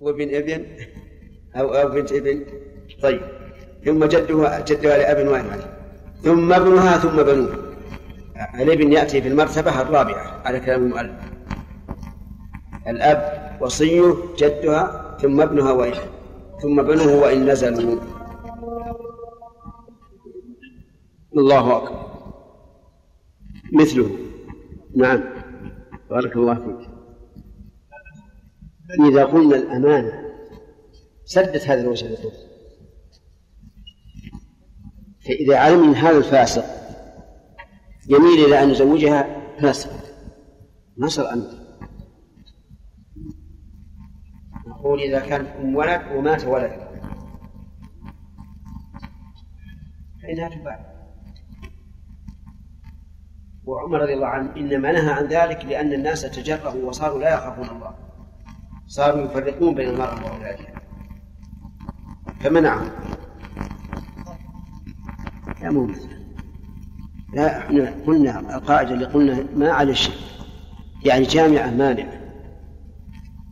وابن ابن أو أو بنت ابن طيب. ثم جدها جدها لأب وإن ثم ابنها ثم بنوه. الابن يأتي في المرتبة الرابعة على كلام المؤلف. الأب وصيه جدها ثم ابنها وإن ثم بنوه وإن نزلوا. الله أكبر. مثله. نعم. بارك الله فيك. إذا قلنا الأمانة سدت هذا الوجه الذكور فإذا علم من هذا الفاسق يميل إلى أن يزوجها فاسق. صار أمر نقول إذا كان أم ولد ومات ولد. فإنها تباع. وعمر رضي الله عنه إنما نهى عن ذلك لأن الناس تجرأوا وصاروا لا يخافون الله. صاروا يفرقون بين المرأة وأولادها فمنعهم. لا مو لا إحنا قلنا القاعدة اللي قلنا ما على الشيء يعني جامعة مانعة.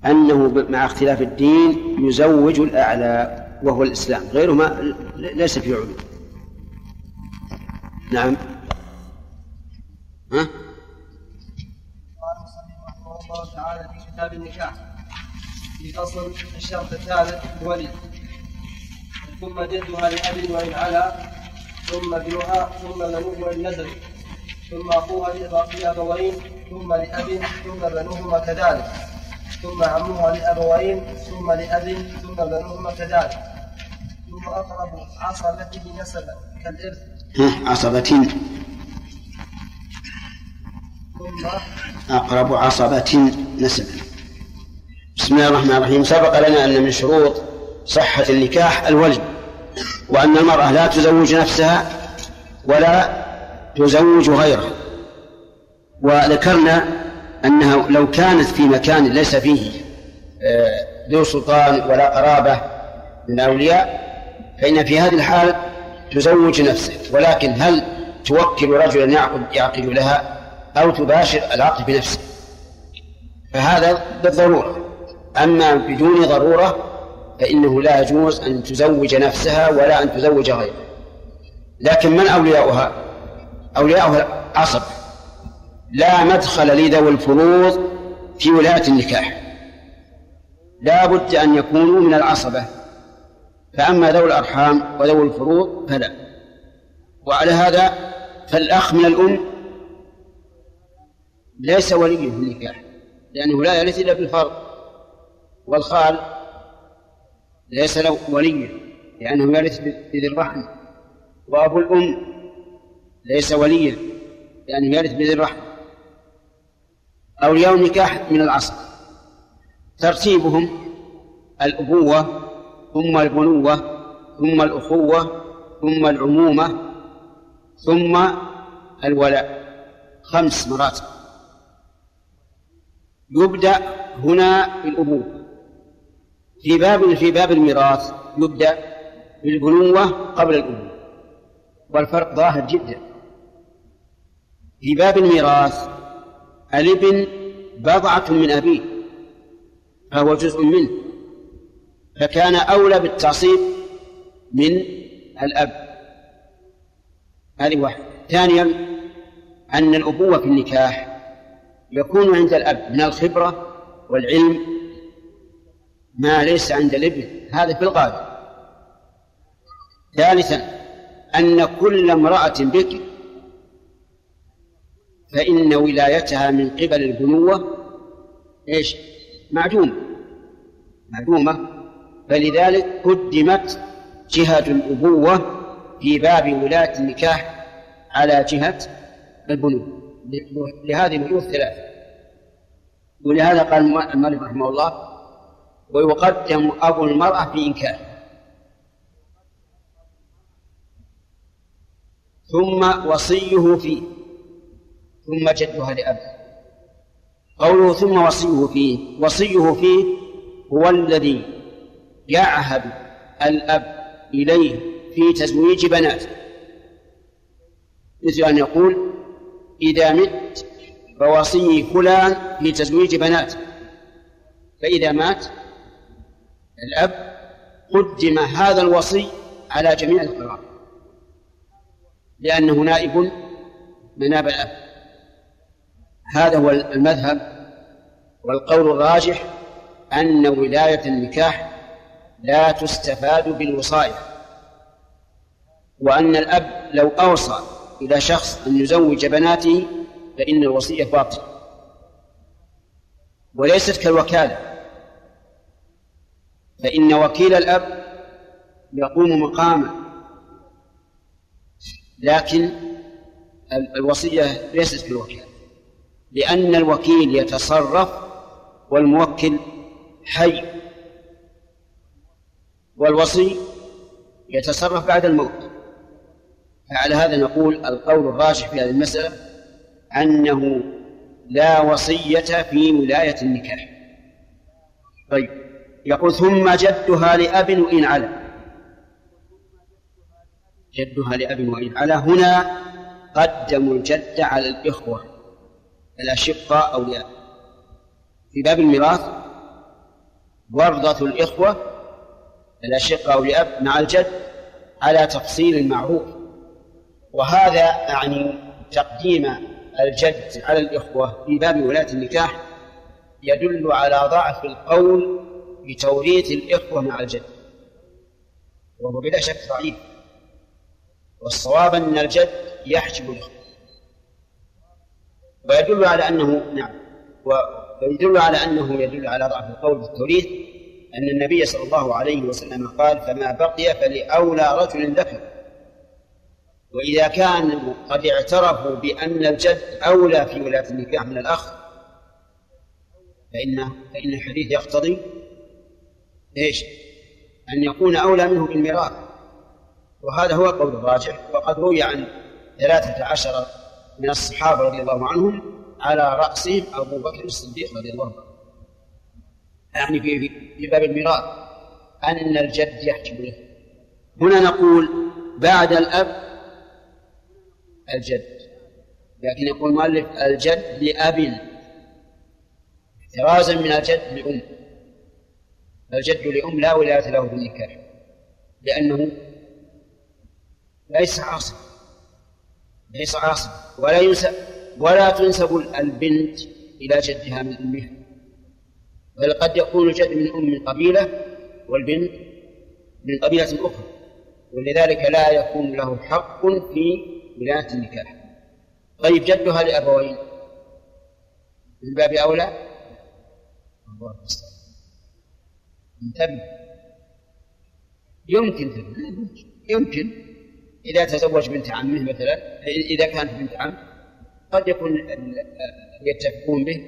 أنه مع اختلاف الدين يزوج الأعلى وهو الإسلام. غيره ما ليس في علو نعم. ها؟ قال المصنف رحمه الله تعالى في كتاب النكاح. في فصل الشرط الثالث الولي. ثم جدها لأب وإن علا ثم ابنها ثم بنوه وإن نزل. ثم أخوها لأبوين ثم لأب ثم بنوهما كذلك. ثم عمها لأبوين ثم لأب ثم بنوهما كذلك. ثم أقرب عصبته نسبا كالإرث. عصبة ثم أقرب عصبة نسبا بسم الله الرحمن الرحيم. سبق لنا أن من شروط صحة النكاح الولي وأن المرأة لا تزوج نفسها ولا تزوج غيرها. وذكرنا أنها لو كانت في مكان ليس فيه آه، ذو سلطان ولا قرابة من الأولياء فإن في هذه الحال تزوج نفسها ولكن هل توكل رجلا يعقد يعقد لها أو تباشر العقد بنفسه؟ فهذا بالضرورة. أما بدون ضرورة فإنه لا يجوز أن تزوج نفسها ولا أن تزوج غيرها. لكن من أولياؤها؟ أولياؤها عصب لا مدخل لذوي الفروض في ولاية النكاح. لا بد أن يكونوا من العصبة. فأما ذوي الأرحام وذوي الفروض فلا. وعلى هذا فالأخ من الأم ليس وليا في النكاح لأنه لا يرث إلا بالفرض. والخال ليس له ولي لأنه يرث بذي الرحم وأبو الأم ليس وليا لأنه يرث بذي الرحم أولياء النكاح من العصر. ترتيبهم الأبوة ثم البنوة ثم الأخوة ثم العمومة ثم الولاء. خمس مراتب. يبدأ هنا بالأبوة. في باب في باب الميراث يبدأ بالبنوة قبل الأبوة والفرق ظاهر جدا. في باب الميراث الابن بضعة من أبيه فهو جزء منه فكان أولى بالتعصيب من الأب. هذه واحدة. ثانيا أن الأبوة في النكاح يكون عند الأب من الخبرة والعلم ما ليس عند الابن هذا في الغالب ثالثا أن كل امرأة بكر فإن ولايتها من قبل البنوة إيش؟ معدومة. معدومة. فلذلك قدمت جهة الأبوة في باب ولاية النكاح على جهة البنوة. لهذه الوجوه الثلاثة ولهذا قال المؤلف رحمه الله ويقدم أبو المرأة في إنكار ثم وصيه فيه ثم جدها لأبه قوله ثم وصيه فيه وصيه فيه هو الذي يعهد الأب إليه في تزويج بناته مثل أن يقول إذا مت فوصي فلان في تزويج بناته فإذا مات الأب قدم هذا الوصي على جميع القرار لأنه نائب مناب الأب. هذا هو المذهب والقول الراجح أن ولاية النكاح لا تستفاد بالوصاية وأن الأب لو أوصى إلى شخص أن يزوج بناته فإن الوصية باطلة وليست كالوكالة. فإن وكيل الأب يقوم مقاما لكن الوصية ليست كالوكالة لأن الوكيل يتصرف والموكل حي والوصي يتصرف بعد الموت. فعلى هذا نقول القول الراجح في هذه المسألة أنه لا وصية في ولاية النكاح. طيب. يقول ثم جدها لأب وإن على جدها لأب وإن على هنا قدموا الجد على الإخوة الأشقاء أولياء في باب الميراث ورثة الإخوة الأشقاء أولياء مع الجد على تفصيل معروف وهذا يعني تقديم الجد على الإخوة في باب ولاة النكاح يدل على ضعف القول بتوريث الإخوة مع الجد. وهو بلا شك ضعيف. والصواب أن الجد يحجب الإخوة. ويدل على أنه نعم. ويدل على أنه يدل على ضعف القول بالتوريث أن النبي صلى الله عليه وسلم قال فما بقي فلأولى رجل ذكر. وإذا كانوا قد اعترفوا بأن الجد أولى في ولاية النكاح من الأخ فإن فإن الحديث يقتضي إيش؟ أن يكون أولى منه بالميراث. وهذا هو القول الراجح. وقد روي عن ثلاثة عشر من الصحابة رضي الله عنهم على رأسهم أبو بكر الصديق رضي الله عنه. يعني في في باب الميراث. أن الجد يحجب له. هنا نقول بعد الأب الجد. لكن يقول المؤلف الجد لأب. احترازا من الجد لأم. الجد لأم لا ولاية له بالنكاح لأنه ليس عاصم ليس عاصم ولا ينسب ولا تنسب البنت إلى جدها من أمها بل قد يكون الجد من أم من قبيلة والبنت من قبيلة أخرى ولذلك لا يكون له حق في ولاية النكاح. طيب جدها لأبوين من باب أولى؟ الله انتبه. يمكن يمكن. إذا تزوج بنت عمه مثلا إذا كانت بنت عم قد يكون يتفقون به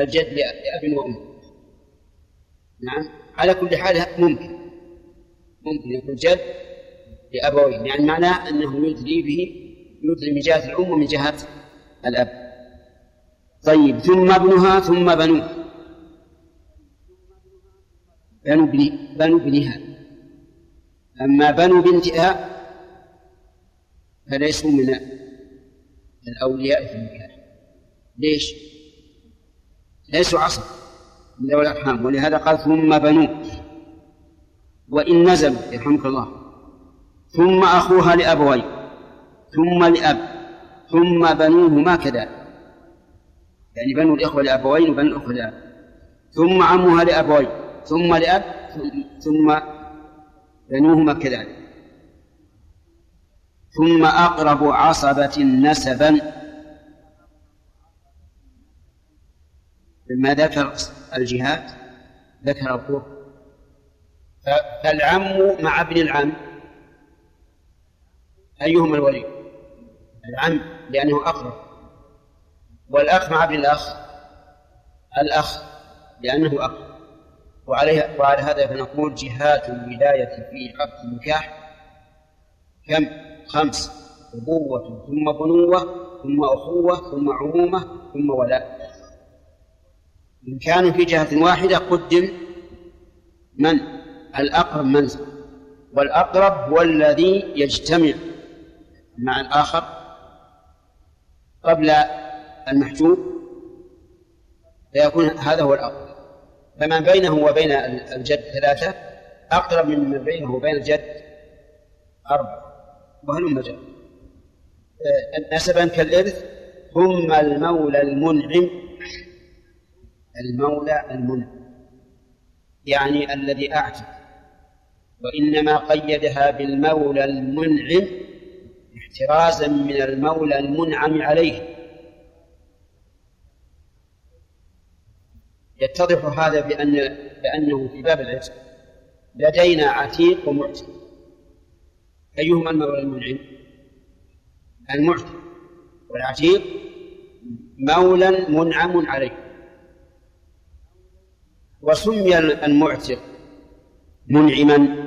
الجد لأب وأم. نعم. على كل حال ممكن. ممكن يكون جد لأبوين يعني معناه أنه يدري به يدري من جهة الأم ومن جهة الأب. طيب ثم ابنها ثم بنوه. بنو بني بنو ابنها أما بنو بنتها فليسوا من الأولياء في النكاح ليش؟ ليسوا عصر من ذوي الأرحام ولهذا قال ثم بنوه وإن نزلوا يرحمك الله. ثم أخوها لأبوين ثم لأب ثم بنوهما كذلك يعني بنو الإخوة لأبوين وبنو الأخوة لأب. ثم عمها لأبوين ثم لأب ثم بنوهما كذلك. ثم أقرب عصبة نسبا. لما ذكر الجهات ذكر الكفر فالعم مع ابن العم أيهما الولي العم لأنه أقرب. والأخ مع ابن الأخ الأخ لأنه أقرب. وعليه وعلى هذا فنقول جهات الولاية في عقد النكاح كم؟ خمس. أبوة ثم بنوة ثم أخوة ثم عمومة ثم ولاء. إن كانوا في جهة واحدة قدم من؟ الأقرب منزل والأقرب هو الذي يجتمع مع الآخر قبل المحجوب. فيكون هذا هو الأقرب. فمن بينه وبين الجد ثلاثة أقرب من بينه وبين الجد أربعة وهل مجال نسبا كالإرث ثم المولى المنعم. المولى المنعم يعني الذي أعتق وإنما قيدها بالمولى المنعم احترازا من المولى المنعم عليه. يتضح هذا بأن بأنه في باب العتق. لدينا عتيق ومعتق. أيهما المولى المنعم؟ المعتق والعتيق مولى منعم عليه. وسمي المعتق منعما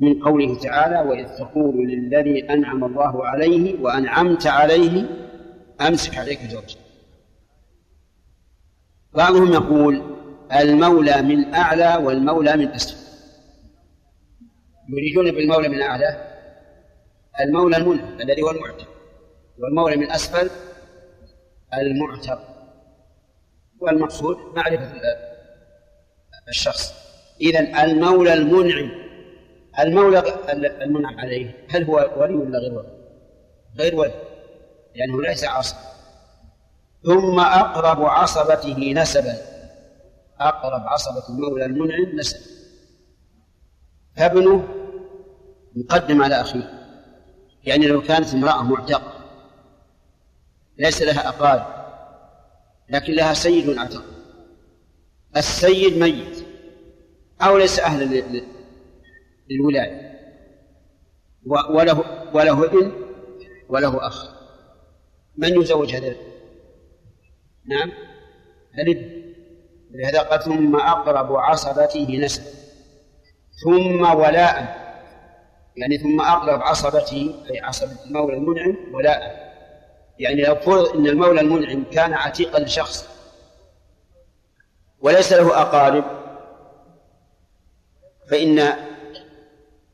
من قوله تعالى وإذ تقول للذي أنعم الله عليه وأنعمت عليه أمسك عليك زوجك بعضهم يقول المولى من أعلى والمولى من أسفل. يريدون بالمولى من أعلى المولى المنعم الذي هو المعتق والمولى من أسفل المعتق. والمقصود معرفة الشخص. إذا المولى المنعم المولى المنعم عليه هل هو ولي ولا غير ولي؟ غير ولي لأنه ليس عصب ثم أقرب عصبته نسبا. أقرب عصبة المولى المنعم نسبا فابنه مقدم على أخيه. يعني لو كانت امرأة معتقة ليس لها أقارب لكن لها سيد أعتق. السيد ميت أو ليس أهلا للولاية. وله وله ابن وله أخ. من يزوج هذا نعم. الابن لهذا قال ثم أقرب عصبته نسب ثم ولاء. يعني ثم أقرب عصبته أي عصبة المولى المنعم ولاء. يعني لو فرض أن المولى المنعم كان عتيقا لشخص. وليس له أقارب. فإن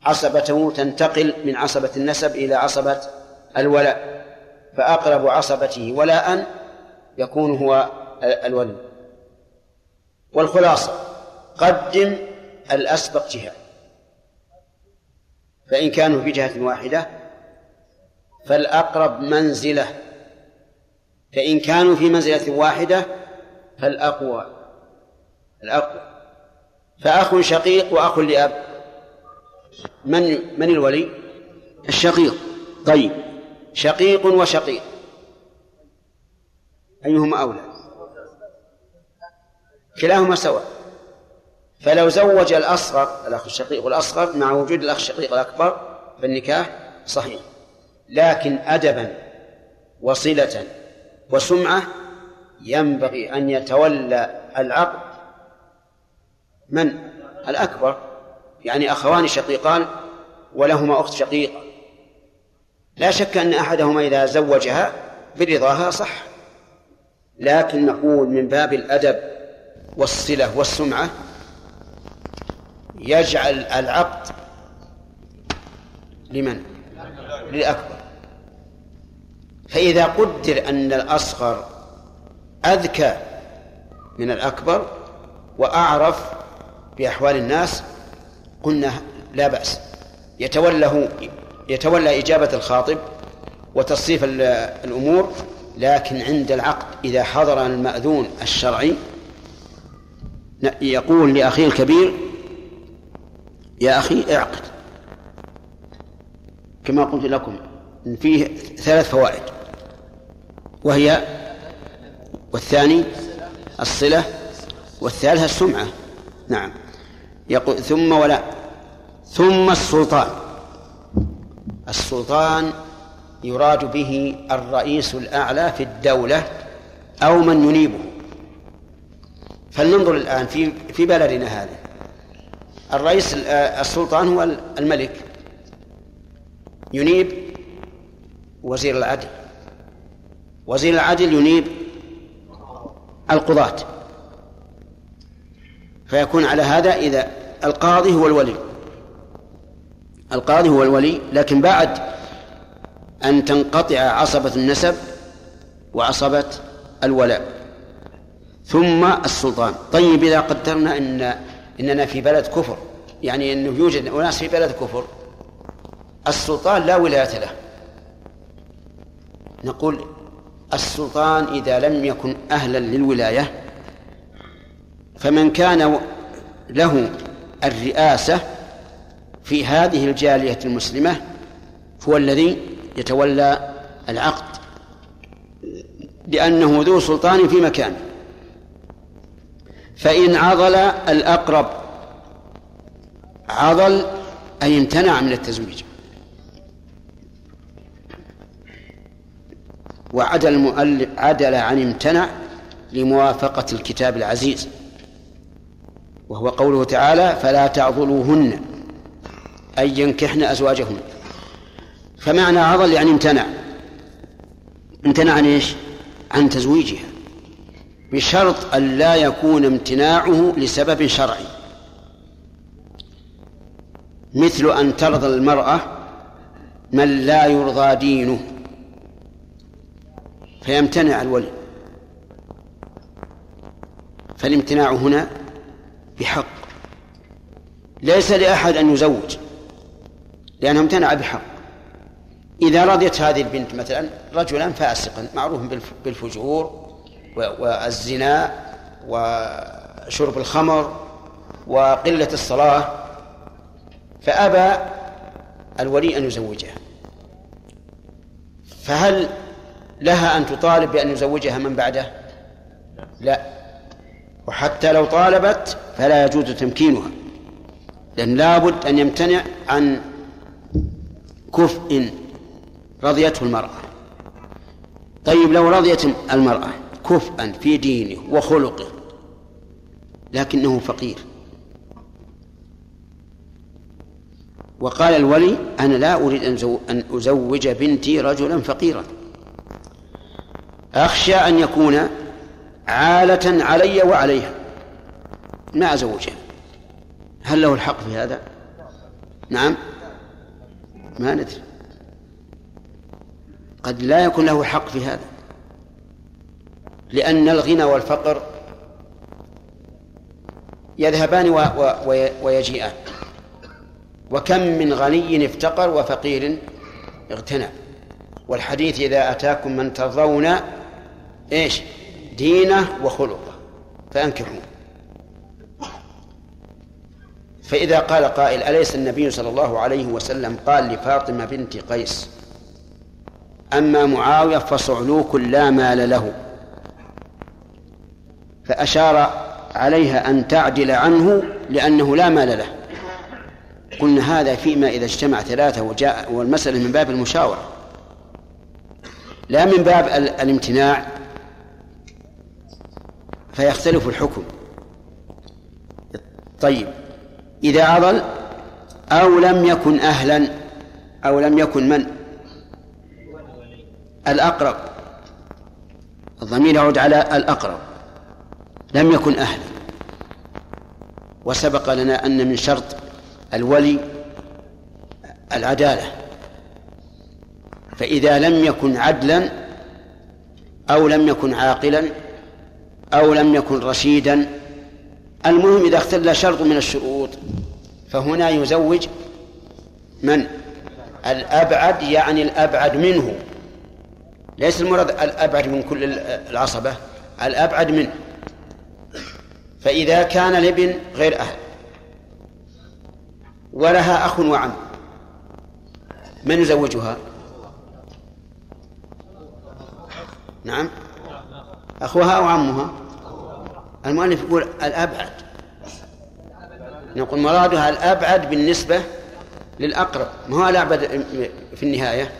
عصبته تنتقل من عصبة النسب إلى عصبة الولاء. فأقرب عصبته ولاء يكون هو الولي. والخلاصة قدم الأسبق جهة. فإن كانوا في جهة واحدة فالأقرب منزلة. فإن كانوا في منزلة واحدة فالأقوى. الأقوى. فأخ شقيق وأخ لأب. من من الولي؟ الشقيق. طيب. شقيق وشقيق. أيهما أولى؟ كلاهما سواء. فلو زوج الأصغر الأخ الشقيق الأصغر مع وجود الأخ الشقيق الأكبر فالنكاح صحيح. لكن أدبا وصلة وسمعة ينبغي أن يتولى العقد من؟ الأكبر. يعني أخوان شقيقان ولهما أخت شقيقة. لا شك أن أحدهما إذا زوجها برضاها صح. لكن نقول من باب الأدب والصلة والسمعة يجعل العقد لمن؟ للأكبر فإذا قدر أن الأصغر أذكى من الأكبر وأعرف بأحوال الناس قلنا لا بأس يتوله يتولى إجابة الخاطب وتصريف الأمور لكن عند العقد إذا حضر المأذون الشرعي يقول لأخيه الكبير يا أخي اعقد. كما قلت لكم فيه ثلاث فوائد وهي والثاني الصلة والثالثة السمعة. نعم. يقول ثم ولا ثم السلطان. السلطان يراد به الرئيس الأعلى في الدولة أو من ينيبه. فلننظر الآن في في بلدنا هذا. الرئيس السلطان هو الملك. ينيب وزير العدل. وزير العدل ينيب القضاة. فيكون على هذا إذا القاضي هو الولي. القاضي هو الولي لكن بعد أن تنقطع عصبة النسب وعصبة الولاء. ثم السلطان. طيب إذا قدرنا أن إننا في بلد كفر يعني أنه يوجد أناس في بلد كفر السلطان لا ولاية له. نقول السلطان إذا لم يكن أهلا للولاية فمن كان له الرئاسة في هذه الجالية المسلمة هو الذي يتولى العقد لأنه ذو سلطان في مكانه فإن عضل الأقرب عضل أي امتنع من التزويج. وعدل المؤلف عدل عن امتنع لموافقة الكتاب العزيز. وهو قوله تعالى فلا تعضلوهن أي ينكحن أزواجهن. فمعنى عضل يعني امتنع. امتنع عن إيش؟ عن تزويجها. بشرط أن لا يكون امتناعه لسبب شرعي. مثل أن ترضى المرأة من لا يرضى دينه. فيمتنع الولي. فالامتناع هنا بحق. ليس لأحد أن يزوج لأنه امتنع بحق. إذا رضيت هذه البنت مثلا رجلا فاسقا معروف بالفجور والزنا وشرب الخمر وقلة الصلاة فأبى الولي أن يزوجها. فهل لها أن تطالب بأن يزوجها من بعده؟ لا. وحتى لو طالبت فلا يجوز تمكينها لأن لابد أن يمتنع عن كفء رضيته المرأة. طيب لو رضيت المرأة كفءا في دينه وخلقه لكنه فقير. وقال الولي أنا لا أريد أن أزوج بنتي رجلا فقيرا. أخشى أن يكون عالة علي وعليها. ما أزوجها. هل له الحق في هذا؟ نعم. ما ندري. قد لا يكون له حق في هذا. لأن الغنى والفقر يذهبان و و ويجيئان. وكم من غني افتقر وفقير اغتنى. والحديث إذا أتاكم من ترضون إيش؟ دينه وخلقه. فأنكحوه. فإذا قال قائل أليس النبي صلى الله عليه وسلم قال لفاطمة بنت قيس أما معاوية فصعلوك لا مال له. فأشار عليها أن تعدل عنه لأنه لا مال له. قلنا هذا فيما إذا اجتمع ثلاثة وجاء والمسألة من باب المشاورة. لا من باب الامتناع. فيختلف الحكم. طيب. إذا عضل أو لم يكن أهلا أو لم يكن من؟ الأقرب. الضمير يعود على الأقرب. لم يكن أهلا وسبق لنا أن من شرط الولي العدالة. فإذا لم يكن عدلا أو لم يكن عاقلا أو لم يكن رشيدا المهم إذا اختل شرط من الشروط فهنا يزوج من؟ الأبعد يعني الأبعد منه. ليس المراد الأبعد من كل العصبة الأبعد منه فإذا كان الابن غير أهل ولها أخ وعم من يزوجها؟ نعم. أخوها أو عمها؟ المؤلف يقول الأبعد. نقول مرادها الأبعد بالنسبة للأقرب. ما هو الأبعد في النهاية؟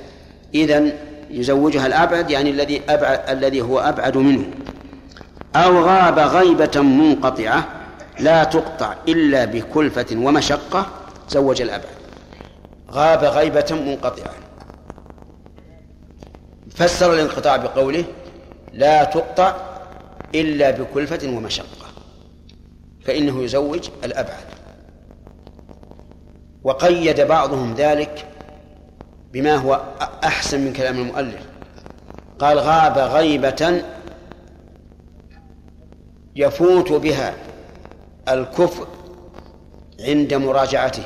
إذن يزوجها الأبعد يعني الذي أبعد الذي هو أبعد منه. أو غاب غيبة منقطعة لا تقطع إلا بكلفة ومشقة زوج الأبعد. غاب غيبة منقطعة. فسر الانقطاع بقوله لا تقطع إلا بكلفة ومشقة فإنه يزوج الأبعد. وقيد بعضهم ذلك بما هو أحسن من كلام المؤلف. قال غاب غيبة يفوت بها الكفء عند مراجعته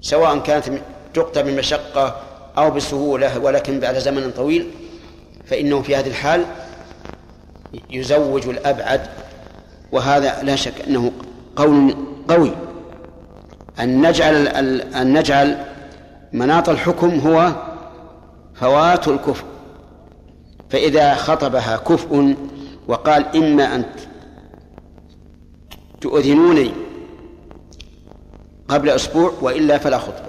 سواء كانت تقطع بمشقة أو بسهولة ولكن بعد زمن طويل فإنه في هذه الحال يزوج الأبعد وهذا لا شك أنه قول قوي. أن نجعل أن نجعل مناط الحكم هو فوات الكفء فإذا خطبها كفء وقال إما أن تؤذنوني قبل أسبوع وإلا فلا خطبة.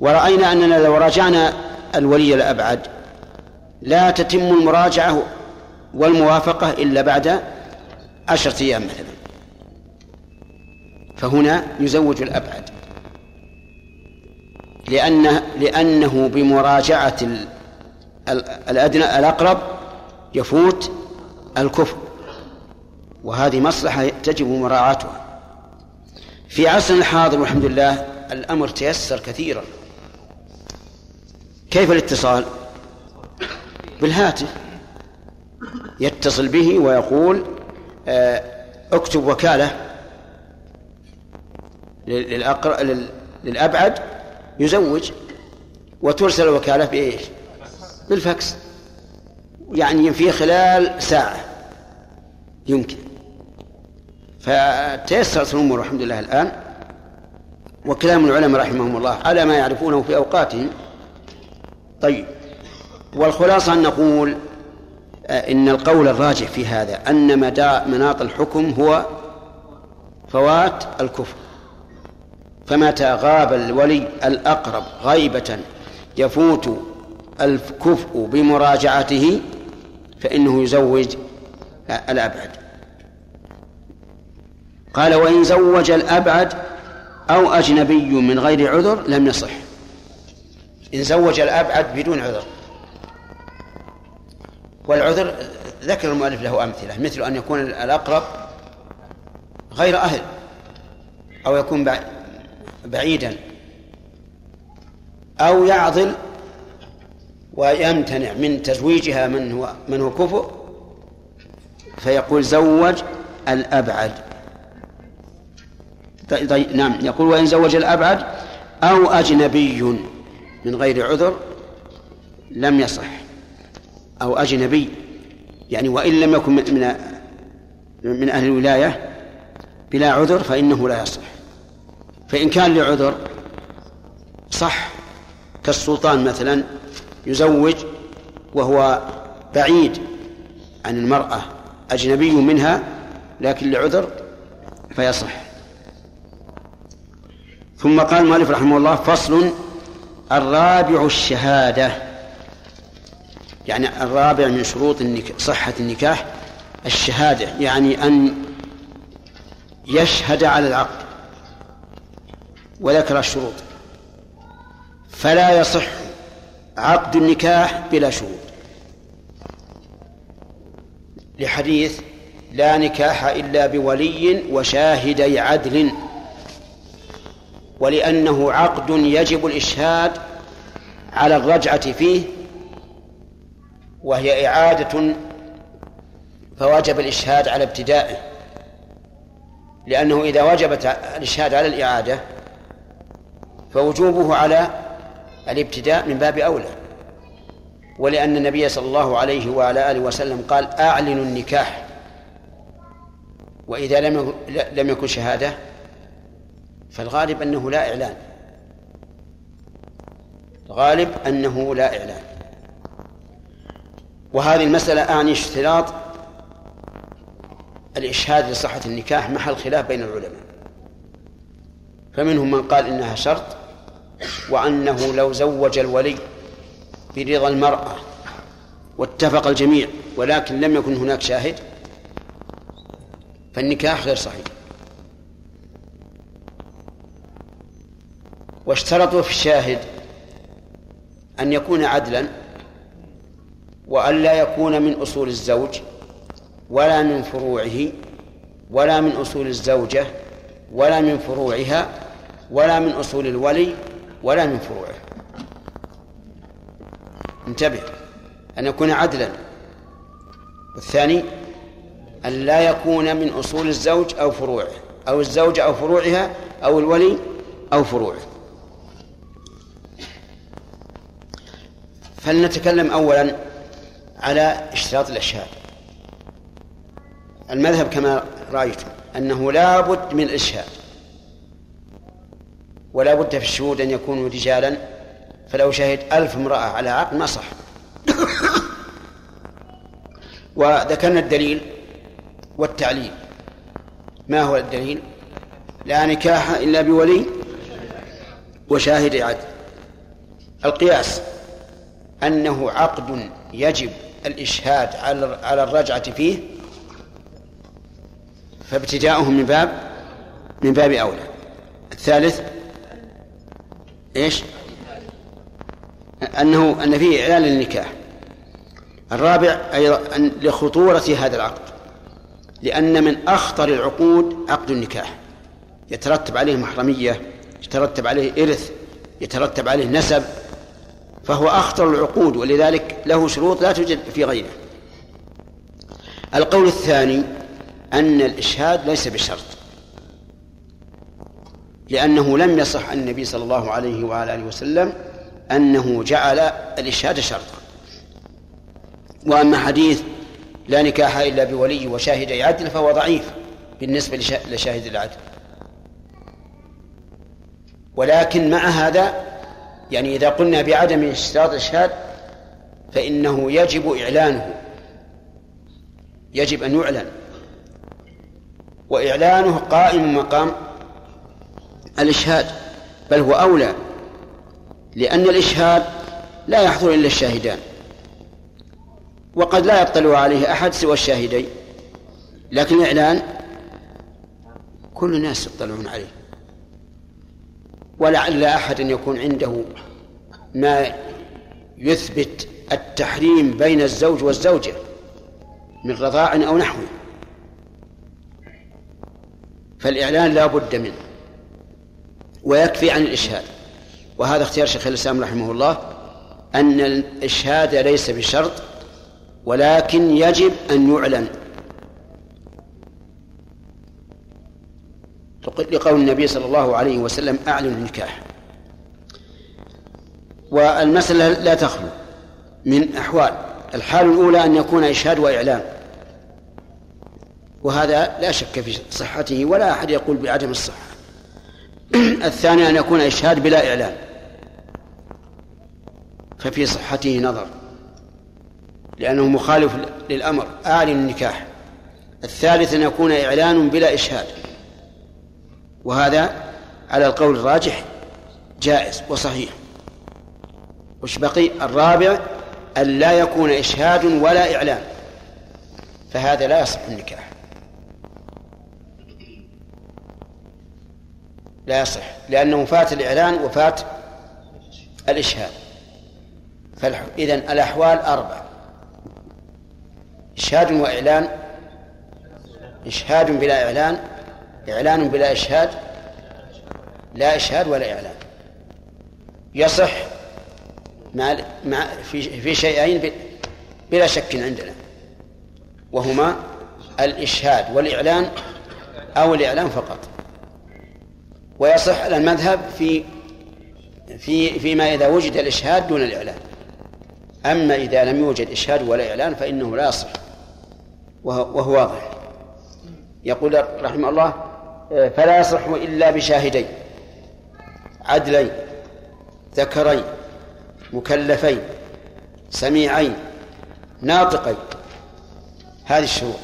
ورأينا أننا لو راجعنا الولي الأبعد لا تتم المراجعة والموافقة إلا بعد عشرة أيام مثلا. فهنا يزوج الأبعد. لأنه, لأنه بمراجعة الأدنى الأقرب يفوت الكفر وهذه مصلحة تجب مراعاتها. في عصرنا الحاضر والحمد لله الأمر تيسر كثيرا. كيف الاتصال؟ بالهاتف. يتصل به ويقول آه، اكتب وكالة للأبعد. يزوج وترسل الوكالة بإيش؟ بالفكس يعني في خلال ساعة. يمكن. فتيسرت الأمور الحمد لله الآن. وكلام العلماء رحمهم الله على ما يعرفونه في أوقاتهم. طيب. والخلاصة أن نقول آه، إن القول الراجح في هذا أن مناط الحكم هو فوات الكفر. فمتى غاب الولي الأقرب غيبة يفوت الكفء بمراجعته فإنه يزوج الأبعد. قال وإن زوج الأبعد أو أجنبي من غير عذر لم يصح. إن زوج الأبعد بدون عذر. والعذر ذكر المؤلف له أمثلة مثل أن يكون الأقرب غير أهل أو يكون بعيدا. أو يعضل ويمتنع من تزويجها من هو من هو كفؤ فيقول زوج الأبعد. طيب, نعم يقول وإن زوج الأبعد أو أجنبي من غير عذر لم يصح. أو أجنبي يعني وإن لم يكن من من أهل الولاية بلا عذر فإنه لا يصح. فإن كان لعذر صح كالسلطان مثلا يزوج وهو بعيد عن المرأة أجنبي منها لكن لعذر فيصح. ثم قال المؤلف رحمه الله فصل الرابع الشهادة. يعني الرابع من شروط صحة النكاح الشهادة يعني أن يشهد على العقد. وذكر الشروط. فلا يصح عقد النكاح بلا شروط. لحديث لا نكاح إلا بولي وشاهدي عدل ولأنه عقد يجب الإشهاد على الرجعة فيه وهي إعادة فوجب الإشهاد على ابتدائه لأنه إذا وجبت الإشهاد على الإعادة فوجوبه على الابتداء من باب أولى. ولأن النبي صلى الله عليه وعلى آله وسلم قال أعلنوا النكاح. وإذا لم لم يكن شهادة فالغالب أنه لا إعلان. الغالب أنه لا إعلان. وهذه المسألة أعني اشتراط الإشهاد لصحة النكاح محل خلاف بين العلماء. فمنهم من قال إنها شرط وأنه لو زوج الولي برضا المرأة واتفق الجميع ولكن لم يكن هناك شاهد فالنكاح غير صحيح. واشترطوا في الشاهد أن يكون عدلا وأن لا يكون من أصول الزوج ولا من فروعه ولا من أصول الزوجة ولا من فروعها ولا من أصول الولي ولا من فروعه. انتبه. أن يكون عدلا. والثاني أن لا يكون من أصول الزوج أو فروعه. أو الزوجة أو فروعها أو الولي أو فروعه. فلنتكلم أولا على اشتراط الإشهاد. المذهب كما رأيتم أنه لا بد من الإشهاد. ولا بد في الشهود أن يكونوا رجالا. فلو شهد ألف امرأة على عقد ما صح. وذكرنا الدليل والتعليل. ما هو الدليل؟ لا نكاح إلا بولي وشاهد عدل. القياس أنه عقد يجب الإشهاد على الرجعة فيه فابتداؤه من باب من باب أولى. الثالث إيش؟ أنه أن فيه إعلان للنكاح. الرابع أيضا لخطورة هذا العقد. لأن من أخطر العقود عقد النكاح. يترتب عليه محرمية يترتب عليه إرث يترتب عليه نسب فهو أخطر العقود ولذلك له شروط لا توجد في غيره. القول الثاني أن الإشهاد ليس بشرط. لأنه لم يصح عن النبي صلى الله عليه وعلى آله وسلم أنه جعل الإشهاد شرطا. وأما حديث لا نكاح إلا بولي وشاهد عدل فهو ضعيف بالنسبة لشاهد العدل. ولكن مع هذا يعني إذا قلنا بعدم اشتراط الإشهاد فإنه يجب إعلانه. يجب أن يعلن. وإعلانه قائم مقام الإشهاد بل هو أولى لأن الإشهاد لا يحضر إلا الشاهدان وقد لا يطلع عليه أحد سوى الشاهدين لكن الإعلان كل الناس يطلعون عليه ولعل أحد أن يكون عنده ما يثبت التحريم بين الزوج والزوجة من رضاع أو نحوه فالإعلان لا بد منه. ويكفي عن الإشهاد. وهذا اختيار شيخ الإسلام رحمه الله أن الإشهاد ليس بشرط ولكن يجب أن يعلن. لقول النبي صلى الله عليه وسلم أعلن النكاح. والمسألة لا تخلو من أحوال. الحال الأولى أن يكون إشهاد وإعلان. وهذا لا شك في صحته ولا أحد يقول بعدم الصحة. الثاني أن يكون إشهاد بلا إعلان ففي صحته نظر لأنه مخالف للأمر أعلن النكاح. الثالث أن يكون إعلان بلا إشهاد. وهذا على القول الراجح جائز وصحيح. وش بقي؟ الرابع أن لا يكون إشهاد ولا إعلان فهذا لا يصح النكاح. لا يصح لأنه فات الإعلان وفات الإشهاد. إذن الأحوال أربع. إشهاد وإعلان إشهاد بلا إعلان إعلان بلا إشهاد لا إشهاد ولا إعلان. يصح مع مع في في شيئين بلا شك عندنا. وهما الإشهاد والإعلان أو الإعلان فقط. ويصح المذهب في في فيما إذا وجد الإشهاد دون الإعلان. أما إذا لم يوجد إشهاد ولا إعلان فإنه لا يصح وهو واضح. يقول رحمه الله فلا يصح إلا بشاهدين عدلين ذكرين مكلفين سميعين ناطقين. هذه الشروط.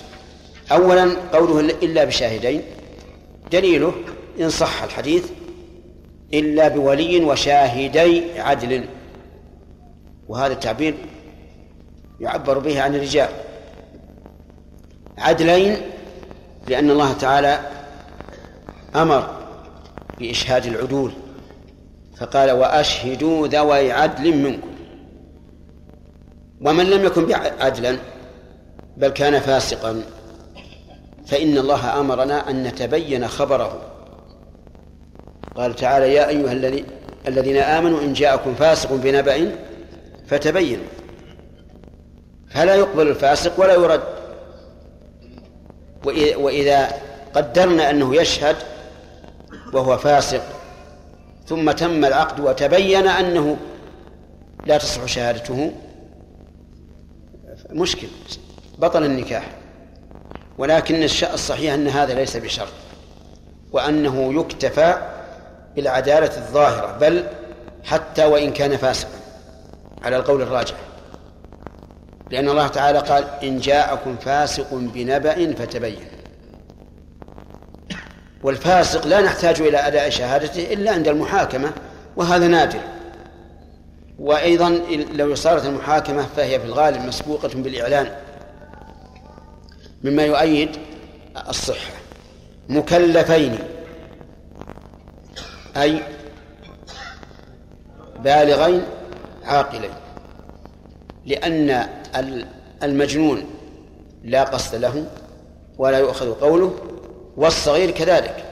أولا قوله إلا بشاهدين دليله إن صح الحديث إلا بولي وشاهدي عدل. وهذا التعبير يعبر به عن الرجال. عدلين لأن الله تعالى أمر بإشهاد العدول فقال وأشهدوا ذوي عدل منكم. ومن لم يكن عدلا بل كان فاسقا فإن الله أمرنا أن نتبين خبره. قال تعالى يا أيها الذي الذين آمنوا إن جاءكم فاسق بنبأ فتبينوا. فلا يقبل الفاسق ولا يرد. وإذا قدرنا أنه يشهد وهو فاسق ثم تم العقد وتبين أنه لا تصح شهادته مشكل بطل النكاح. ولكن الصحيح أن هذا ليس بشرط وأنه يكتفى بالعدالة الظاهرة بل حتى وإن كان فاسقا على القول الراجح. لأن الله تعالى قال إن جاءكم فاسق بنبأ فتبين. والفاسق لا نحتاج إلى أداء شهادته إلا عند المحاكمة وهذا نادر. وأيضا لو صارت المحاكمة فهي في الغالب مسبوقة بالإعلان مما يؤيد الصحة. مكلفين. أي بالغين عاقلين لأن المجنون لا قصد له ولا يؤخذ قوله والصغير كذلك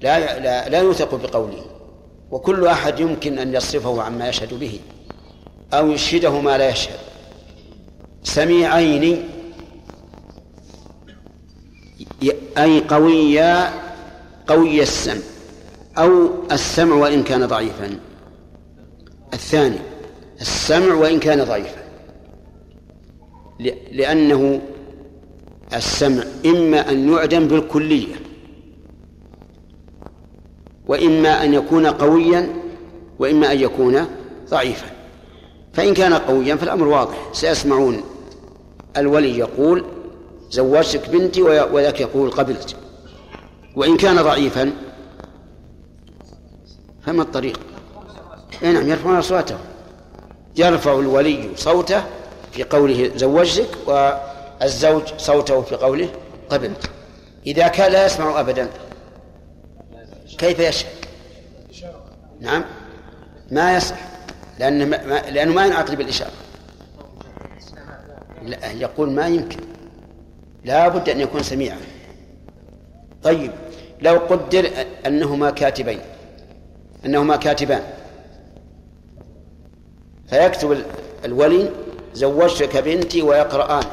لا لا, لا يوثق بقوله وكل أحد يمكن أن يصرفه عما يشهد به أو يشهده ما لا يشهد. سميعين أي قويا قوي السمع أو السمع وإن كان ضعيفا. الثاني السمع وإن كان ضعيفا. لأنه السمع إما أن يعدم بالكلية وإما أن يكون قويا وإما أن يكون ضعيفا. فإن كان قويا فالأمر واضح. سيسمعون. الولي يقول زوجتك بنتي وذاك يقول قبلت. وإن كان ضعيفا فما الطريق؟ أي نعم يرفعون أصواتهم. يرفع الولي صوته في قوله زوجتك والزوج صوته في قوله قبلت إذا كان لا يسمع أبدا كيف يشهد نعم ما يصح لأن ما لأنه ما ينعقد بالإشارة. لا يقول ما يمكن. لا بد أن يكون سميعا. طيب لو قدر أنهما كاتبين أنهما كاتبان. فيكتب الولي زوجتك بنتي ويقرآن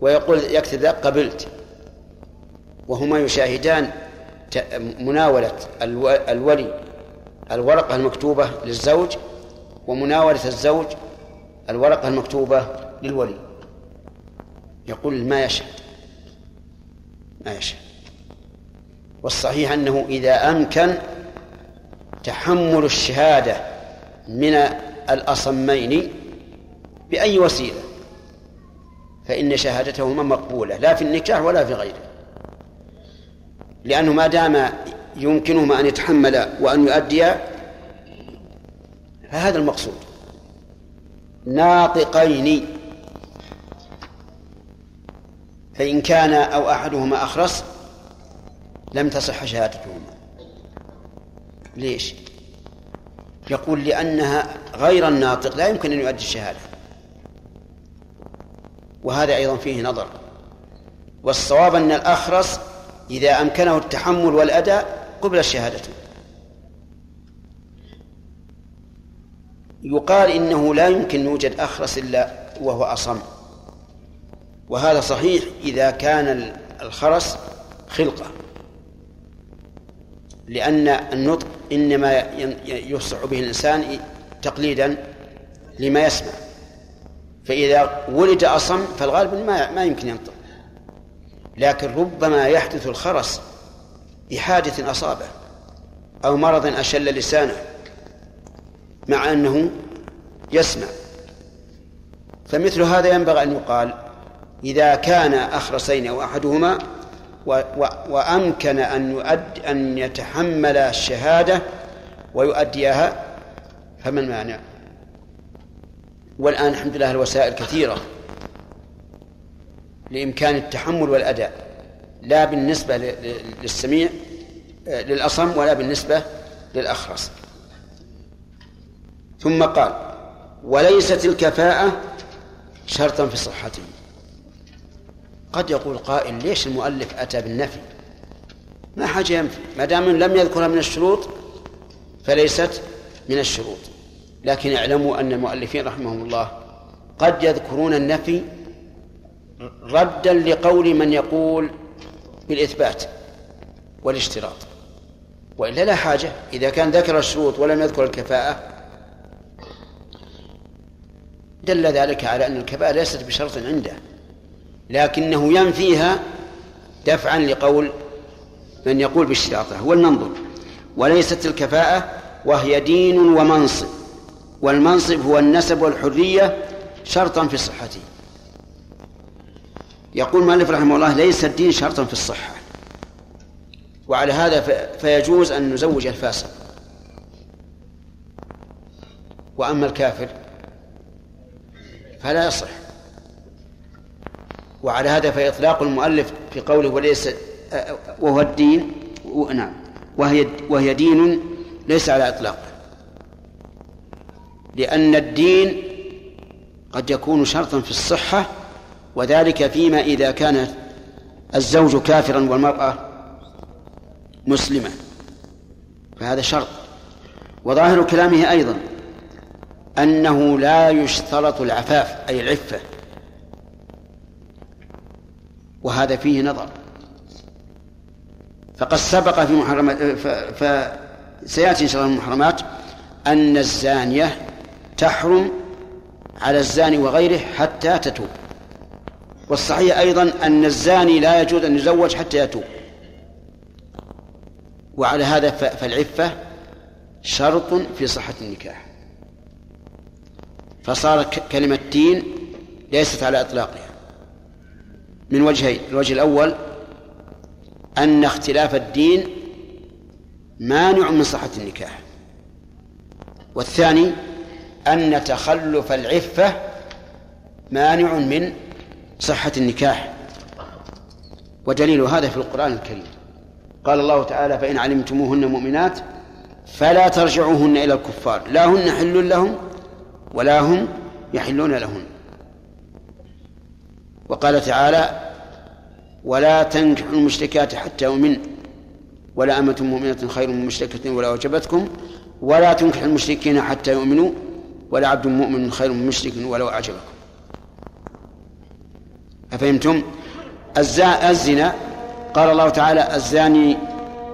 ويقول يكتب ذا قبلت. وهما يشاهدان مناولة الولي الورقة المكتوبة للزوج ومناولة الزوج الورقة المكتوبة للولي. يقول ما يشهد. ما يشهد. والصحيح أنه إذا أمكن تحمل الشهادة من الأصمين بأي وسيلة؟ فإن شهادتهما مقبولة لا في النكاح ولا في غيره. لأنه ما دام يمكنهما أن يتحملا وأن يؤديا فهذا المقصود. ناطقين. فإن كان أو أحدهما أخرس لم تصح شهادتهما. ليش؟ يقول لأنها غير الناطق لا يمكن أن يؤدي الشهادة. وهذا أيضا فيه نظر. والصواب أن الأخرس إذا أمكنه التحمل والأداء قبل شهادته يقال إنه لا يمكن يوجد أخرس إلا وهو أصم. وهذا صحيح إذا كان الخرس خلقة. لأن النطق إنما يفصح به الإنسان تقليدا لما يسمع. فإذا ولد أصم فالغالب ما ما يمكن ينطق. لكن ربما يحدث الخرس بحادث أصابه أو مرض أشل لسانه مع أنه يسمع. فمثل هذا ينبغي أن يقال إذا كان أخرسين أو أحدهما وأمكن أن يؤد أن يتحمل الشهادة ويؤديها فما المانع؟ والآن الحمد لله الوسائل كثيرة لإمكان التحمل والأداء لا بالنسبة للسميع للأصم ولا بالنسبة للأخرس ثم قال وليست الكفاءة شرطا في صحته قد يقول قائل ليش المؤلف أتى بالنفي؟ ما حاجة ينفي. ما دام لم يذكرها من الشروط فليست من الشروط. لكن اعلموا أن المؤلفين رحمهم الله قد يذكرون النفي ردا لقول من يقول بالإثبات والاشتراط. وإلا لا حاجة. إذا كان ذكر الشروط ولم يذكر الكفاءة دل ذلك على أن الكفاءة ليست بشرط عنده. لكنه ينفيها دفعا لقول من يقول باشتراطها هو المنظور وليست الكفاءة وهي دين ومنصب. والمنصب هو النسب والحرية شرطا في صحته يقول مالك رحمه الله ليس الدين شرطا في الصحة. وعلى هذا فيجوز أن نزوج الفاسق. وأما الكافر فلا يصح. وعلى هذا فإطلاق المؤلف في قوله وليس وهو الدين نعم وهي وهي دين ليس على إطلاقه لأن الدين قد يكون شرطا في الصحة وذلك فيما إذا كان الزوج كافرا والمرأة مسلمة. فهذا شرط. وظاهر كلامه أيضا أنه لا يشترط العفاف أي العفة. وهذا فيه نظر. فقد سبق في محرمات فسيأتي إن شاء الله المحرمات أن الزانية تحرم على الزاني وغيره حتى تتوب. والصحيح أيضا أن الزاني لا يجوز أن يزوج حتى يتوب. وعلى هذا فالعفة شرط في صحة النكاح. فصار كلمة دين ليست على إطلاقها. من وجهين الوجه الأول أن اختلاف الدين مانع من صحة النكاح. والثاني أن تخلف العفة مانع من صحة النكاح. ودليل هذا في القرآن الكريم. قال الله تعالى فإن علمتموهن مؤمنات فلا ترجعوهن إلى الكفار. لا هن حل لهم ولا هم يحلون لهن. وقال تعالى ولا تنكحوا المشركات حتى يؤمن. ولا أمة مؤمنة خير من مشركة ولا وجبتكم ولا تنكحوا المشركين حتى يؤمنوا. ولا عبد مؤمن خير من مشرك ولو أعجبكم. أفهمتم؟ الزنا قال الله تعالى الزاني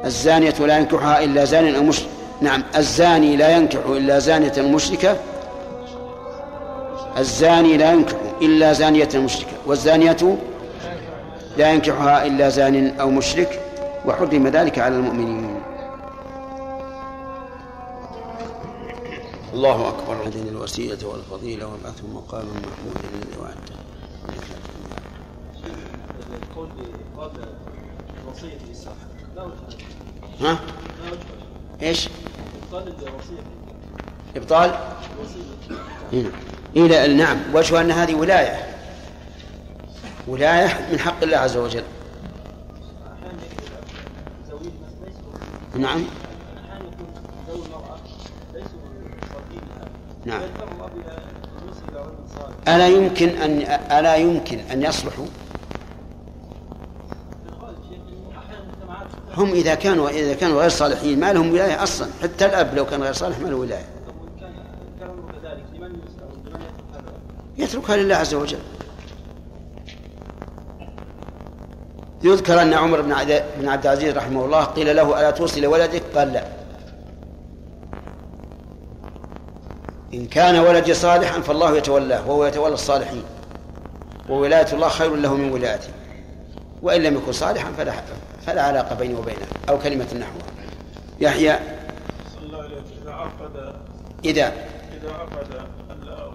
الزانية لا ينكحها إلا زان أو مشرك. نعم الزاني لا ينكح إلا زانية مشركة. الزاني لا ينكح إلا زانية مشركة. والزانية لا ينكحها إلا زان أو مشرك وحرم ذلك على المؤمنين الله أكبر هذه الوسيلة والفضيلة وابعثه مقام محمود الذي وعدته القول وصية ها؟ إيش؟ إبطال الوصية ابطال؟ الوصية إيه نعم وجه أن هذه ولاية ولاية من حق الله عز وجل. نعم. نعم. ألا يمكن أن ألا يمكن أن يصلحوا؟ هم إذا كانوا إذا كانوا غير صالحين ما لهم ولاية أصلا. حتى الأب لو كان غير صالح ما له ولاية. يتركها لله عز وجل. يذكر أن عمر بن بن عبد العزيز رحمه الله قيل له ألا توصي لولدك؟ قال لا. إن كان ولدي صالحا فالله يتولاه وهو يتولى الصالحين وولاية الله خير له من ولايته. وإن لم يكن صالحا فلا فلا علاقة بيني وبينه أو كلمة نحوها يحيى. إذا عقد إذا. إذا عقد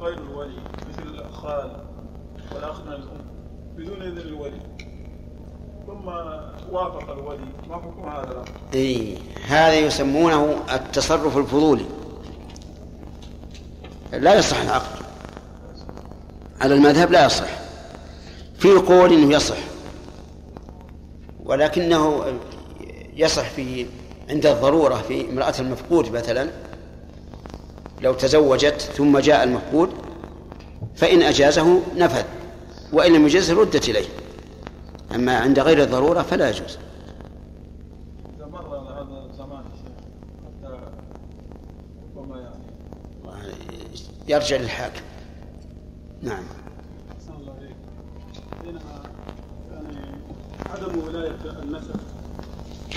غير الولي مثل الخال والأخ من الأم بدون إذن الولي. ثم وافق الولي. ما حكم هذا الأمر؟ إيه هذا يسمونه التصرف الفضولي. لا يصح العقد. على المذهب لا يصح. في قول إنه يصح. ولكنه يصح في عند الضرورة في امرأة المفقود مثلا. لو تزوجت ثم جاء المفقود فإن أجازه نفذ وإن لم يجزه ردت إليه. أما عند غير الضرورة فلا يجوز. إذا مر هذا الزمان حتى ربما يعني يرجع للحاكم. نعم. حينما يعني عدم ولاية النسب